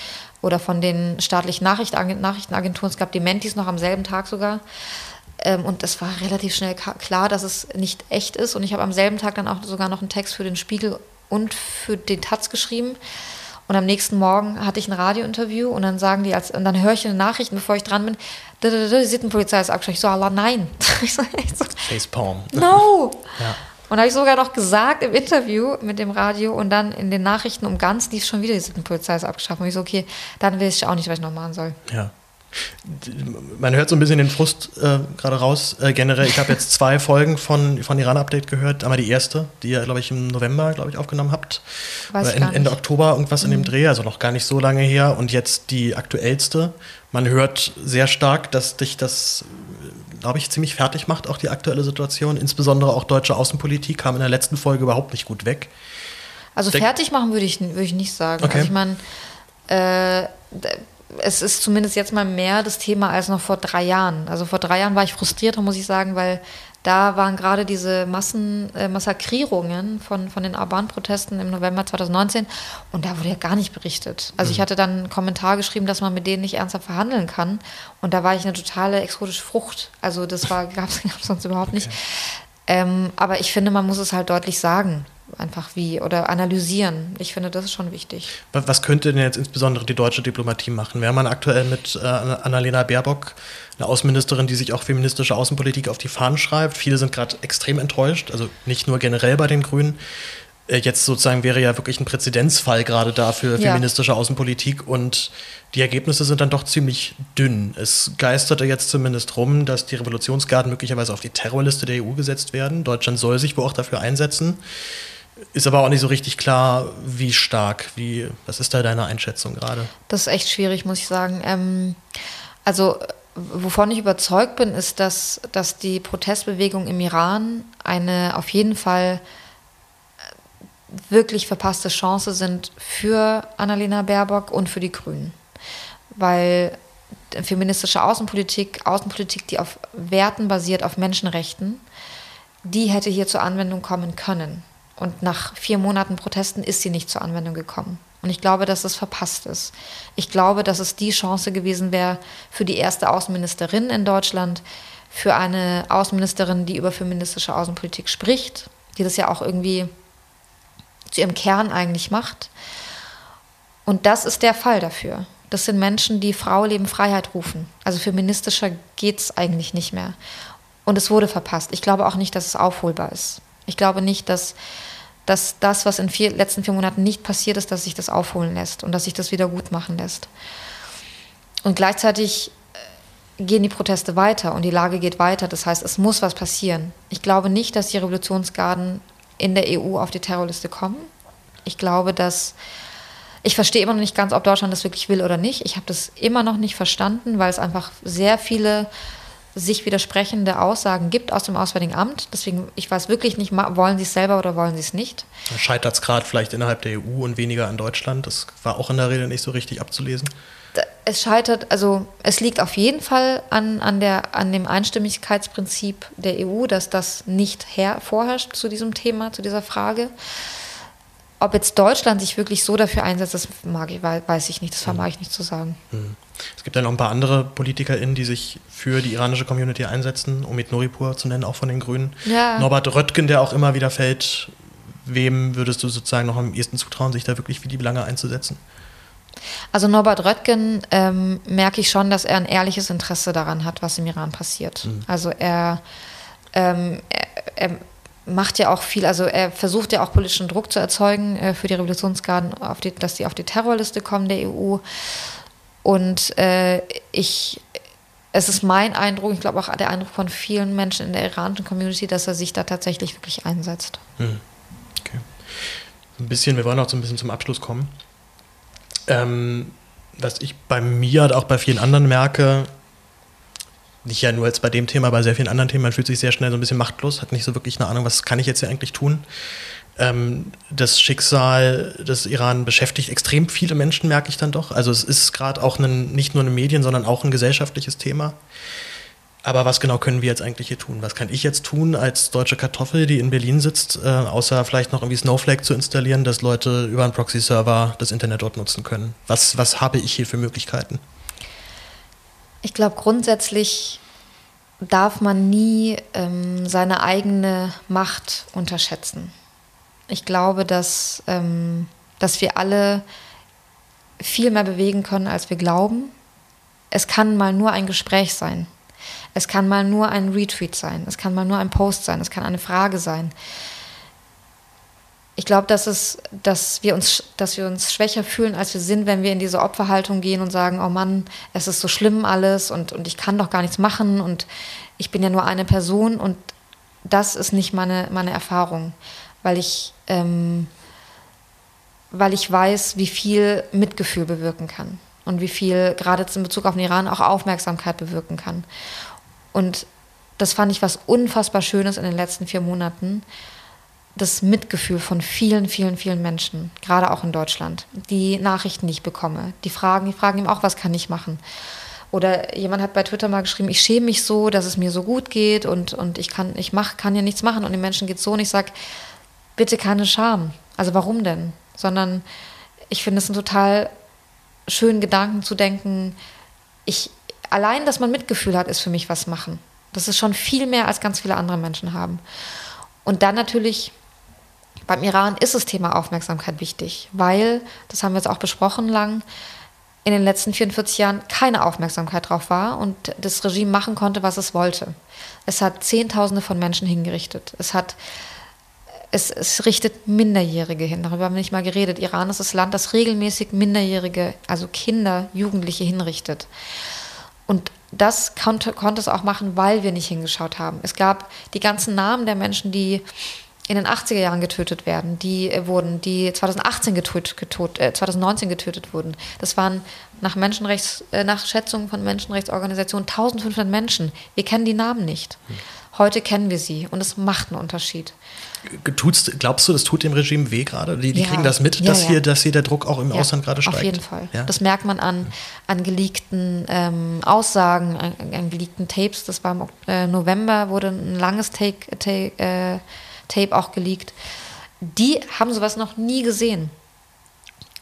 oder von den staatlichen Nachrichtenagenturen. Es gab Dementis noch am selben Tag sogar. Ähm, und es war relativ schnell klar, dass es nicht echt ist. Und ich habe am selben Tag dann auch sogar noch einen Text für den Spiegel und für den Taz geschrieben. Und am nächsten Morgen hatte ich ein Radiointerview und dann sagen die, als, und dann höre ich eine Nachricht, bevor ich dran bin, die Sittenpolizei ist abgeschlossen. Ich so, Allah, nein. [laughs] Ich so, so, Facepalm. No. [laughs] ja. Und habe ich sogar noch gesagt im Interview mit dem Radio und dann in den Nachrichten um ganz lief schon wieder die Sittenpolizei ist abgeschafft. Und ich so, okay, dann weiß ich auch nicht, was ich noch machen soll. Ja man hört so ein bisschen den Frust äh, gerade raus. Äh, generell, ich habe jetzt zwei Folgen von, von Iran Update gehört. Einmal die erste, die ihr, glaube ich, im November, glaube ich, aufgenommen habt. Weiß Oder Ende, Ende Oktober, irgendwas mhm. in dem mhm. Dreh, also noch gar nicht so lange her. Und jetzt die aktuellste. Man hört sehr stark, dass dich das, glaube ich, ziemlich fertig macht, auch die aktuelle Situation. Insbesondere auch deutsche Außenpolitik kam in der letzten Folge überhaupt nicht gut weg. Also fertig machen würde ich, würd ich nicht sagen. Okay. Also ich meine, äh, es ist zumindest jetzt mal mehr das Thema als noch vor drei Jahren. Also vor drei Jahren war ich frustriert, muss ich sagen, weil da waren gerade diese Massen, äh, Massakrierungen von, von den Arban-Protesten im November 2019 und da wurde ja gar nicht berichtet. Also mhm. ich hatte dann einen Kommentar geschrieben, dass man mit denen nicht ernsthaft verhandeln kann und da war ich eine totale exotische Frucht. Also das [laughs] gab es sonst überhaupt okay. nicht. Ähm, aber ich finde, man muss es halt deutlich sagen einfach wie oder analysieren. Ich finde, das ist schon wichtig. Was könnte denn jetzt insbesondere die deutsche Diplomatie machen? Wir haben aktuell mit äh, Annalena Baerbock eine Außenministerin, die sich auch feministische Außenpolitik auf die Fahnen schreibt. Viele sind gerade extrem enttäuscht, also nicht nur generell bei den Grünen. Äh, jetzt sozusagen wäre ja wirklich ein Präzedenzfall gerade da für ja. feministische Außenpolitik und die Ergebnisse sind dann doch ziemlich dünn. Es geisterte jetzt zumindest rum, dass die Revolutionsgarden möglicherweise auf die Terrorliste der EU gesetzt werden. Deutschland soll sich wohl auch dafür einsetzen. Ist aber auch nicht so richtig klar, wie stark. Wie, was ist da deine Einschätzung gerade? Das ist echt schwierig, muss ich sagen. Ähm, also, wovon ich überzeugt bin, ist, dass, dass die Protestbewegung im Iran eine auf jeden Fall äh, wirklich verpasste Chance sind für Annalena Baerbock und für die Grünen. Weil feministische Außenpolitik, Außenpolitik, die auf Werten basiert, auf Menschenrechten, die hätte hier zur Anwendung kommen können. Und nach vier Monaten Protesten ist sie nicht zur Anwendung gekommen. Und ich glaube, dass es verpasst ist. Ich glaube, dass es die Chance gewesen wäre für die erste Außenministerin in Deutschland, für eine Außenministerin, die über feministische Außenpolitik spricht, die das ja auch irgendwie zu ihrem Kern eigentlich macht. Und das ist der Fall dafür. Das sind Menschen, die Frau, Leben, Freiheit rufen. Also feministischer geht es eigentlich nicht mehr. Und es wurde verpasst. Ich glaube auch nicht, dass es aufholbar ist. Ich glaube nicht, dass, dass das, was in den letzten vier Monaten nicht passiert ist, dass sich das aufholen lässt und dass sich das wieder gut machen lässt. Und gleichzeitig äh, gehen die Proteste weiter und die Lage geht weiter. Das heißt, es muss was passieren. Ich glaube nicht, dass die Revolutionsgarden in der EU auf die Terrorliste kommen. Ich glaube, dass ich verstehe immer noch nicht ganz, ob Deutschland das wirklich will oder nicht. Ich habe das immer noch nicht verstanden, weil es einfach sehr viele sich widersprechende Aussagen gibt aus dem Auswärtigen Amt. Deswegen, ich weiß wirklich nicht, wollen sie es selber oder wollen sie es nicht. Scheitert es gerade vielleicht innerhalb der EU und weniger an Deutschland? Das war auch in der Rede nicht so richtig abzulesen. Es scheitert, also es liegt auf jeden Fall an, an, der, an dem Einstimmigkeitsprinzip der EU, dass das nicht her, vorherrscht zu diesem Thema, zu dieser Frage. Ob jetzt Deutschland sich wirklich so dafür einsetzt, das mag ich, weiß ich nicht, das vermag ich nicht zu sagen. Mhm. Es gibt ja noch ein paar andere PolitikerInnen, die sich für die iranische Community einsetzen, Omid Noripur zu nennen, auch von den Grünen. Ja. Norbert Röttgen, der auch immer wieder fällt. Wem würdest du sozusagen noch am ehesten zutrauen, sich da wirklich für die Belange einzusetzen? Also Norbert Röttgen ähm, merke ich schon, dass er ein ehrliches Interesse daran hat, was im Iran passiert. Mhm. Also er ähm, er, er, macht ja auch viel, also er versucht ja auch politischen Druck zu erzeugen äh, für die Revolutionsgarden, die, dass sie auf die Terrorliste kommen der EU. Und äh, ich, es ist mein Eindruck, ich glaube auch der Eindruck von vielen Menschen in der iranischen Community, dass er sich da tatsächlich wirklich einsetzt. Hm. Okay. Ein bisschen, wir wollen auch so ein bisschen zum Abschluss kommen. Ähm, was ich bei mir und auch bei vielen anderen merke, nicht ja nur jetzt bei dem Thema, bei sehr vielen anderen Themen, man fühlt sich sehr schnell so ein bisschen machtlos, hat nicht so wirklich eine Ahnung, was kann ich jetzt hier eigentlich tun. Ähm, das Schicksal des Iran beschäftigt extrem viele Menschen, merke ich dann doch. Also es ist gerade auch ein, nicht nur ein Medien, sondern auch ein gesellschaftliches Thema. Aber was genau können wir jetzt eigentlich hier tun? Was kann ich jetzt tun als deutsche Kartoffel, die in Berlin sitzt, äh, außer vielleicht noch irgendwie Snowflake zu installieren, dass Leute über einen Proxy-Server das Internet dort nutzen können? Was, was habe ich hier für Möglichkeiten? Ich glaube, grundsätzlich darf man nie ähm, seine eigene Macht unterschätzen. Ich glaube, dass, ähm, dass wir alle viel mehr bewegen können, als wir glauben. Es kann mal nur ein Gespräch sein. Es kann mal nur ein Retweet sein. Es kann mal nur ein Post sein. Es kann eine Frage sein ich glaube, dass dass wir uns, dass wir uns schwächer fühlen, als wir sind, wenn wir in diese Opferhaltung gehen und sagen, oh Mann, es ist so schlimm alles und, und ich kann doch gar nichts machen und ich bin ja nur eine Person und das ist nicht meine, meine Erfahrung, weil ich, ähm, weil ich weiß, wie viel Mitgefühl bewirken kann und wie viel gerade in Bezug auf den Iran auch Aufmerksamkeit bewirken kann. Und das fand ich was unfassbar Schönes in den letzten vier Monaten, das Mitgefühl von vielen, vielen, vielen Menschen, gerade auch in Deutschland, die Nachrichten, die ich bekomme, die fragen, die fragen ihm auch, was kann ich machen? Oder jemand hat bei Twitter mal geschrieben, ich schäme mich so, dass es mir so gut geht und, und ich kann, ich mach, kann ja nichts machen und den Menschen geht so und ich sage, bitte keine Scham. Also warum denn? Sondern ich finde es einen total schönen Gedanken zu denken, ich, allein, dass man Mitgefühl hat, ist für mich was machen. Das ist schon viel mehr, als ganz viele andere Menschen haben. Und dann natürlich beim Iran ist das Thema Aufmerksamkeit wichtig, weil, das haben wir jetzt auch besprochen lang, in den letzten 44 Jahren keine Aufmerksamkeit drauf war und das Regime machen konnte, was es wollte. Es hat Zehntausende von Menschen hingerichtet. Es hat es, es, richtet Minderjährige hin. Darüber haben wir nicht mal geredet. Iran ist das Land, das regelmäßig Minderjährige, also Kinder, Jugendliche hinrichtet. Und das konnte, konnte es auch machen, weil wir nicht hingeschaut haben. Es gab die ganzen Namen der Menschen, die in den 80er Jahren getötet werden, die äh, wurden, die 2018 getötet, getötet äh, 2019 getötet wurden. Das waren nach Menschenrechts, äh, nach Schätzungen von Menschenrechtsorganisationen 1500 Menschen. Wir kennen die Namen nicht. Heute kennen wir sie und es macht einen Unterschied. Tut's, glaubst du, das tut dem Regime weh gerade? Die, die ja. kriegen das mit, ja, dass, ja. Hier, dass hier der Druck auch im Ausland gerade steigt? Auf jeden Fall. Das merkt man an, an geleakten ähm, Aussagen, an, an, geleakten Tapes. Das war im äh, November, wurde ein langes Take, take äh, Tape auch geleakt. Die haben sowas noch nie gesehen.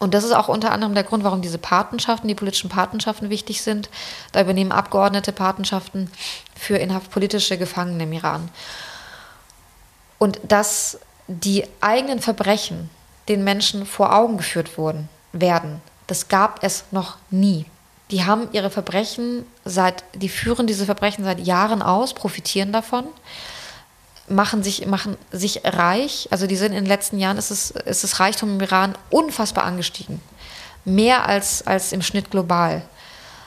Und das ist auch unter anderem der Grund, warum diese Patenschaften, die politischen Patenschaften wichtig sind. Da übernehmen Abgeordnete Patenschaften für inhaftpolitische Gefangene im Iran. Und dass die eigenen Verbrechen den Menschen vor Augen geführt wurden, werden, das gab es noch nie. Die haben ihre Verbrechen seit, die führen diese Verbrechen seit Jahren aus, profitieren davon machen sich, machen sich reich. Also die sind in den letzten Jahren, ist, es, ist das Reichtum im Iran unfassbar angestiegen. Mehr als, als im Schnitt global.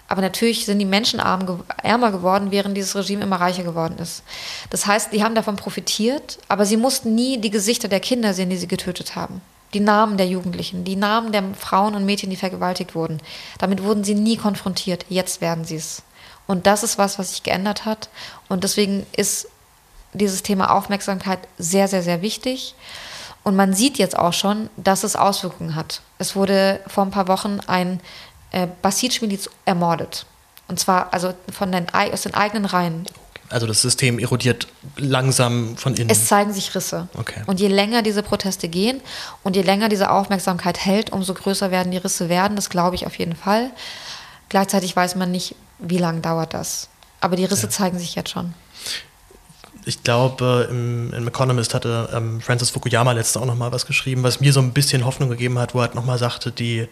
Aber natürlich sind die Menschen arm, ärmer geworden, während dieses Regime immer reicher geworden ist. Das heißt, die haben davon profitiert, aber sie mussten nie die Gesichter der Kinder sehen, die sie getötet haben. Die Namen der Jugendlichen, die Namen der Frauen und Mädchen, die vergewaltigt wurden. Damit wurden sie nie konfrontiert. Jetzt werden sie es. Und das ist was, was sich geändert hat. Und deswegen ist dieses Thema Aufmerksamkeit sehr, sehr, sehr wichtig. Und man sieht jetzt auch schon, dass es Auswirkungen hat. Es wurde vor ein paar Wochen ein äh, Basij-Miliz ermordet. Und zwar also von den, aus den eigenen Reihen. Also das System erodiert langsam von innen. Es zeigen sich Risse. Okay. Und je länger diese Proteste gehen und je länger diese Aufmerksamkeit hält, umso größer werden die Risse werden. Das glaube ich auf jeden Fall. Gleichzeitig weiß man nicht, wie lange dauert das. Aber die Risse ja. zeigen sich jetzt schon ich glaube, im, im Economist hatte ähm, Francis Fukuyama letzte auch noch mal was geschrieben, was mir so ein bisschen Hoffnung gegeben hat, wo er halt noch mal sagte, die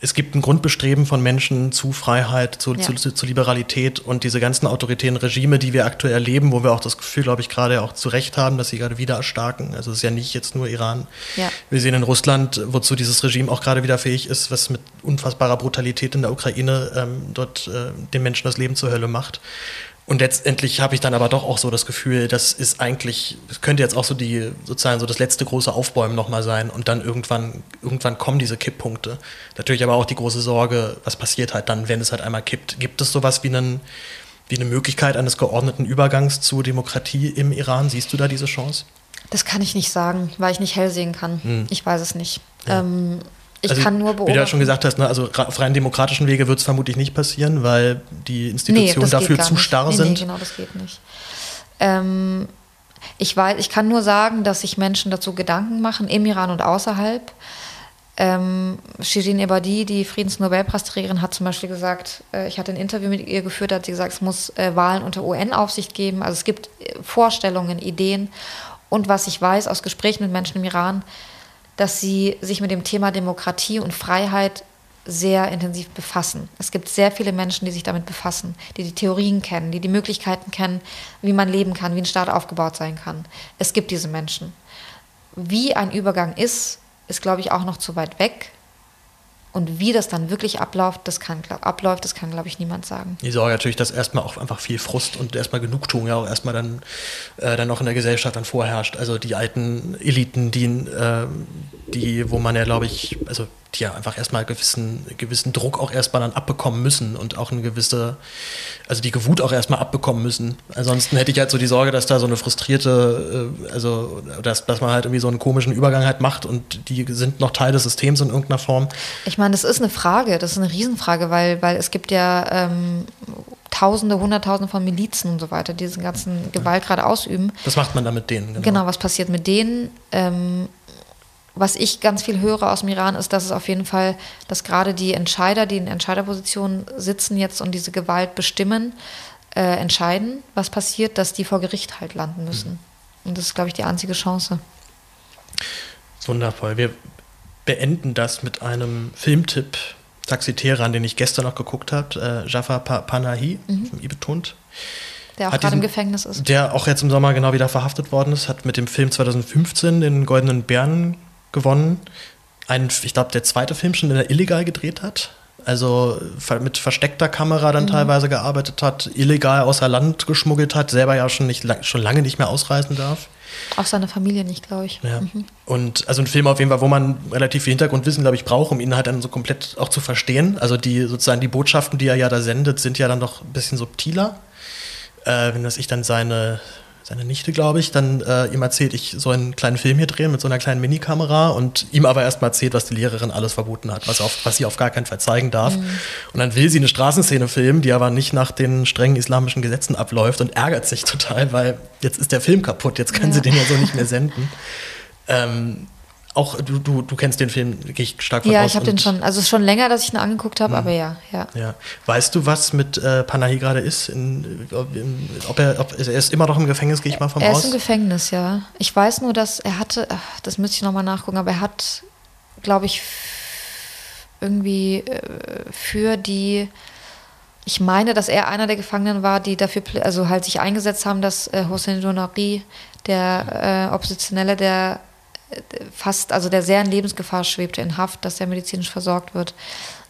es gibt ein Grundbestreben von Menschen zu Freiheit, zu, ja. zu, zu, Liberalität und diese ganzen autoritären Regime, die wir aktuell erleben, wo wir auch das Gefühl, glaube ich, gerade auch zu Recht haben, dass sie gerade wieder erstarken. Also es ist ja nicht jetzt nur Iran. Ja. Wir sehen in Russland, wozu dieses Regime auch gerade wieder fähig ist, was mit unfassbarer Brutalität in der Ukraine ähm, dort äh, den Menschen das Leben zur Hölle macht. Und letztendlich habe ich dann aber doch auch so das Gefühl, das ist eigentlich, das könnte jetzt auch so die, sozusagen so das letzte große Aufbäumen nochmal sein und dann irgendwann, irgendwann kommen diese Kipppunkte. Natürlich aber auch die große Sorge, was passiert halt dann, wenn es halt einmal kippt. Gibt es sowas wie einen, wie eine Möglichkeit eines geordneten Übergangs zu Demokratie im Iran? Siehst du da diese Chance? Das kann ich nicht sagen, weil ich nicht hell sehen kann. Hm. Ich weiß es nicht. Ja. Ähm, ich also, kann nur beobachten. Wie du ja schon gesagt hast, ne, also auf rein demokratischen Wege wird es vermutlich nicht passieren, weil die Institutionen nee, dafür zu starr nee, sind. Nee, genau, das geht nicht. Ähm, ich, weiß, ich kann nur sagen, dass sich Menschen dazu Gedanken machen, im Iran und außerhalb. Ähm, Shirin Ebadi, die Friedensnobelpreisträgerin, hat zum Beispiel gesagt, äh, ich hatte ein Interview mit ihr geführt, hat sie gesagt, es muss äh, Wahlen unter UN-Aufsicht geben. Also es gibt äh, Vorstellungen, Ideen. Und was ich weiß aus Gesprächen mit Menschen im Iran, dass sie sich mit dem Thema Demokratie und Freiheit sehr intensiv befassen. Es gibt sehr viele Menschen, die sich damit befassen, die die Theorien kennen, die die Möglichkeiten kennen, wie man leben kann, wie ein Staat aufgebaut sein kann. Es gibt diese Menschen. Wie ein Übergang ist, ist, glaube ich, auch noch zu weit weg. Und wie das dann wirklich abläuft, das kann, glaub, abläuft, das kann, glaube ich, niemand sagen. Die Sorge natürlich, dass erstmal auch einfach viel Frust und erstmal Genugtuung ja auch erstmal dann, äh, dann auch in der Gesellschaft dann vorherrscht. Also die alten Eliten, die, äh, die wo man ja, glaube ich, also ja einfach erstmal gewissen, gewissen Druck auch erstmal dann abbekommen müssen und auch eine gewisse, also die Gewut auch erstmal abbekommen müssen. Ansonsten hätte ich halt so die Sorge, dass da so eine frustrierte, äh, also dass, dass man halt irgendwie so einen komischen Übergang halt macht und die sind noch Teil des Systems in irgendeiner Form. Ich meine, das ist eine Frage, das ist eine Riesenfrage, weil, weil es gibt ja ähm, Tausende, Hunderttausende von Milizen und so weiter, die diesen ganzen Gewalt gerade ausüben. Was macht man da mit denen? Genau, genau was passiert mit denen? Ähm, was ich ganz viel höre aus dem Iran, ist, dass es auf jeden Fall, dass gerade die Entscheider, die in Entscheiderpositionen sitzen jetzt und diese Gewalt bestimmen, äh, entscheiden, was passiert, dass die vor Gericht halt landen müssen. Mhm. Und das ist, glaube ich, die einzige Chance. Wundervoll. Wir beenden das mit einem Filmtipp, Taxi Teheran, den ich gestern noch geguckt habe, äh, Jafar pa Panahi, mhm. I betont. Der auch gerade im Gefängnis ist. Der auch jetzt im Sommer genau wieder verhaftet worden ist, hat mit dem Film 2015 den Goldenen Bären gewonnen. Ein, ich glaube, der zweite Film schon, den er illegal gedreht hat. Also mit versteckter Kamera dann mhm. teilweise gearbeitet hat, illegal außer Land geschmuggelt hat, selber ja schon, nicht, schon lange nicht mehr ausreisen darf. Auch seine Familie nicht, glaube ich. Ja. Mhm. Und also ein Film auf jeden Fall, wo man relativ viel Hintergrundwissen, glaube ich, braucht, um ihn halt dann so komplett auch zu verstehen. Also die sozusagen die Botschaften, die er ja da sendet, sind ja dann doch ein bisschen subtiler. Äh, wenn das ich dann seine seine Nichte, glaube ich, dann äh, ihm erzählt, ich soll einen kleinen Film hier drehen mit so einer kleinen Minikamera und ihm aber erstmal erzählt, was die Lehrerin alles verboten hat, was, auf, was sie auf gar keinen Fall zeigen darf. Mhm. Und dann will sie eine Straßenszene filmen, die aber nicht nach den strengen islamischen Gesetzen abläuft und ärgert sich [laughs] total, weil jetzt ist der Film kaputt, jetzt kann ja. sie den ja so nicht mehr senden. Ähm, auch du, du, du kennst den Film, gehe ich stark von Ja, aus ich habe den schon, also es ist schon länger, dass ich ihn angeguckt habe, mhm. aber ja, ja. ja. Weißt du, was mit äh, Panahi gerade ist? In, in, ob er, ob, er ist immer noch im Gefängnis, gehe ich mal von er aus? Er ist im Gefängnis, ja. Ich weiß nur, dass er hatte, ach, das müsste ich nochmal nachgucken, aber er hat, glaube ich, irgendwie äh, für die ich meine, dass er einer der Gefangenen war, die dafür also halt sich eingesetzt haben, dass äh, Hossein Donari, der äh, Oppositionelle, der fast, also der sehr in Lebensgefahr schwebte in Haft, dass er medizinisch versorgt wird.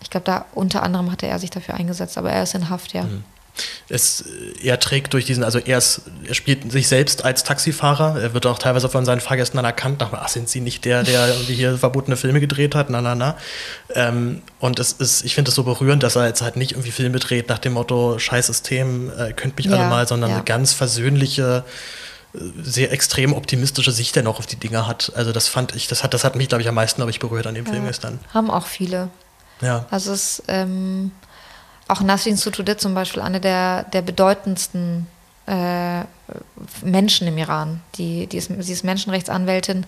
Ich glaube, da unter anderem hatte er sich dafür eingesetzt, aber er ist in Haft, ja. Mhm. Es, er trägt durch diesen, also er, ist, er spielt sich selbst als Taxifahrer. Er wird auch teilweise von seinen Fahrgästen dann erkannt. Nach, ach, sind Sie nicht der, der irgendwie hier verbotene Filme gedreht hat? Na, na, na. Ähm, und es ist, ich finde es so berührend, dass er jetzt halt nicht irgendwie Filme dreht nach dem Motto, scheiß System, äh, könnt mich ja, alle mal, sondern ja. eine ganz versöhnliche, sehr extrem optimistische Sicht er noch auf die Dinge hat. Also das fand ich, das hat, das hat mich, glaube ich, am meisten ich, berührt an dem ja, Film gestern. Haben auch viele. Ja. Also es ist ähm, auch Nasrin Sotoudeh zum Beispiel eine der, der bedeutendsten äh, Menschen im Iran. Die, die ist, sie ist Menschenrechtsanwältin,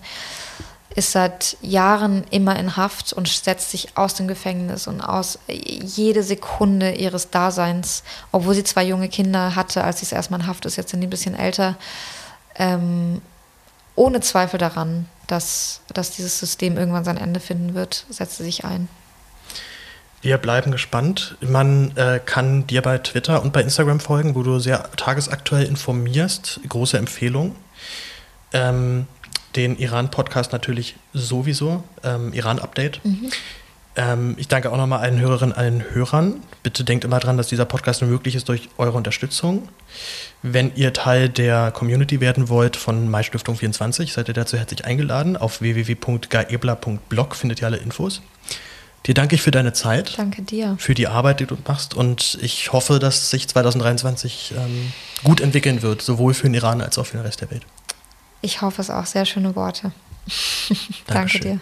ist seit Jahren immer in Haft und setzt sich aus dem Gefängnis und aus jede Sekunde ihres Daseins, obwohl sie zwei junge Kinder hatte, als sie es erstmal in Haft ist, jetzt sind die ein bisschen älter, ähm, ohne Zweifel daran, dass, dass dieses System irgendwann sein Ende finden wird, setzt sie sich ein. Wir bleiben gespannt. Man äh, kann dir bei Twitter und bei Instagram folgen, wo du sehr tagesaktuell informierst. Große Empfehlung. Ähm, den Iran-Podcast natürlich sowieso. Ähm, Iran-Update. Mhm. Ähm, ich danke auch nochmal allen Hörerinnen, allen Hörern. Bitte denkt immer dran, dass dieser Podcast nur möglich ist durch eure Unterstützung. Wenn ihr Teil der Community werden wollt von MyStiftung 24, seid ihr dazu herzlich eingeladen. Auf www.gaebler.blog findet ihr alle Infos. Dir danke ich für deine Zeit. Danke dir. Für die Arbeit, die du machst. Und ich hoffe, dass sich 2023 ähm, gut entwickeln wird, sowohl für den Iran als auch für den Rest der Welt. Ich hoffe es auch. Sehr schöne Worte. [laughs] danke dir.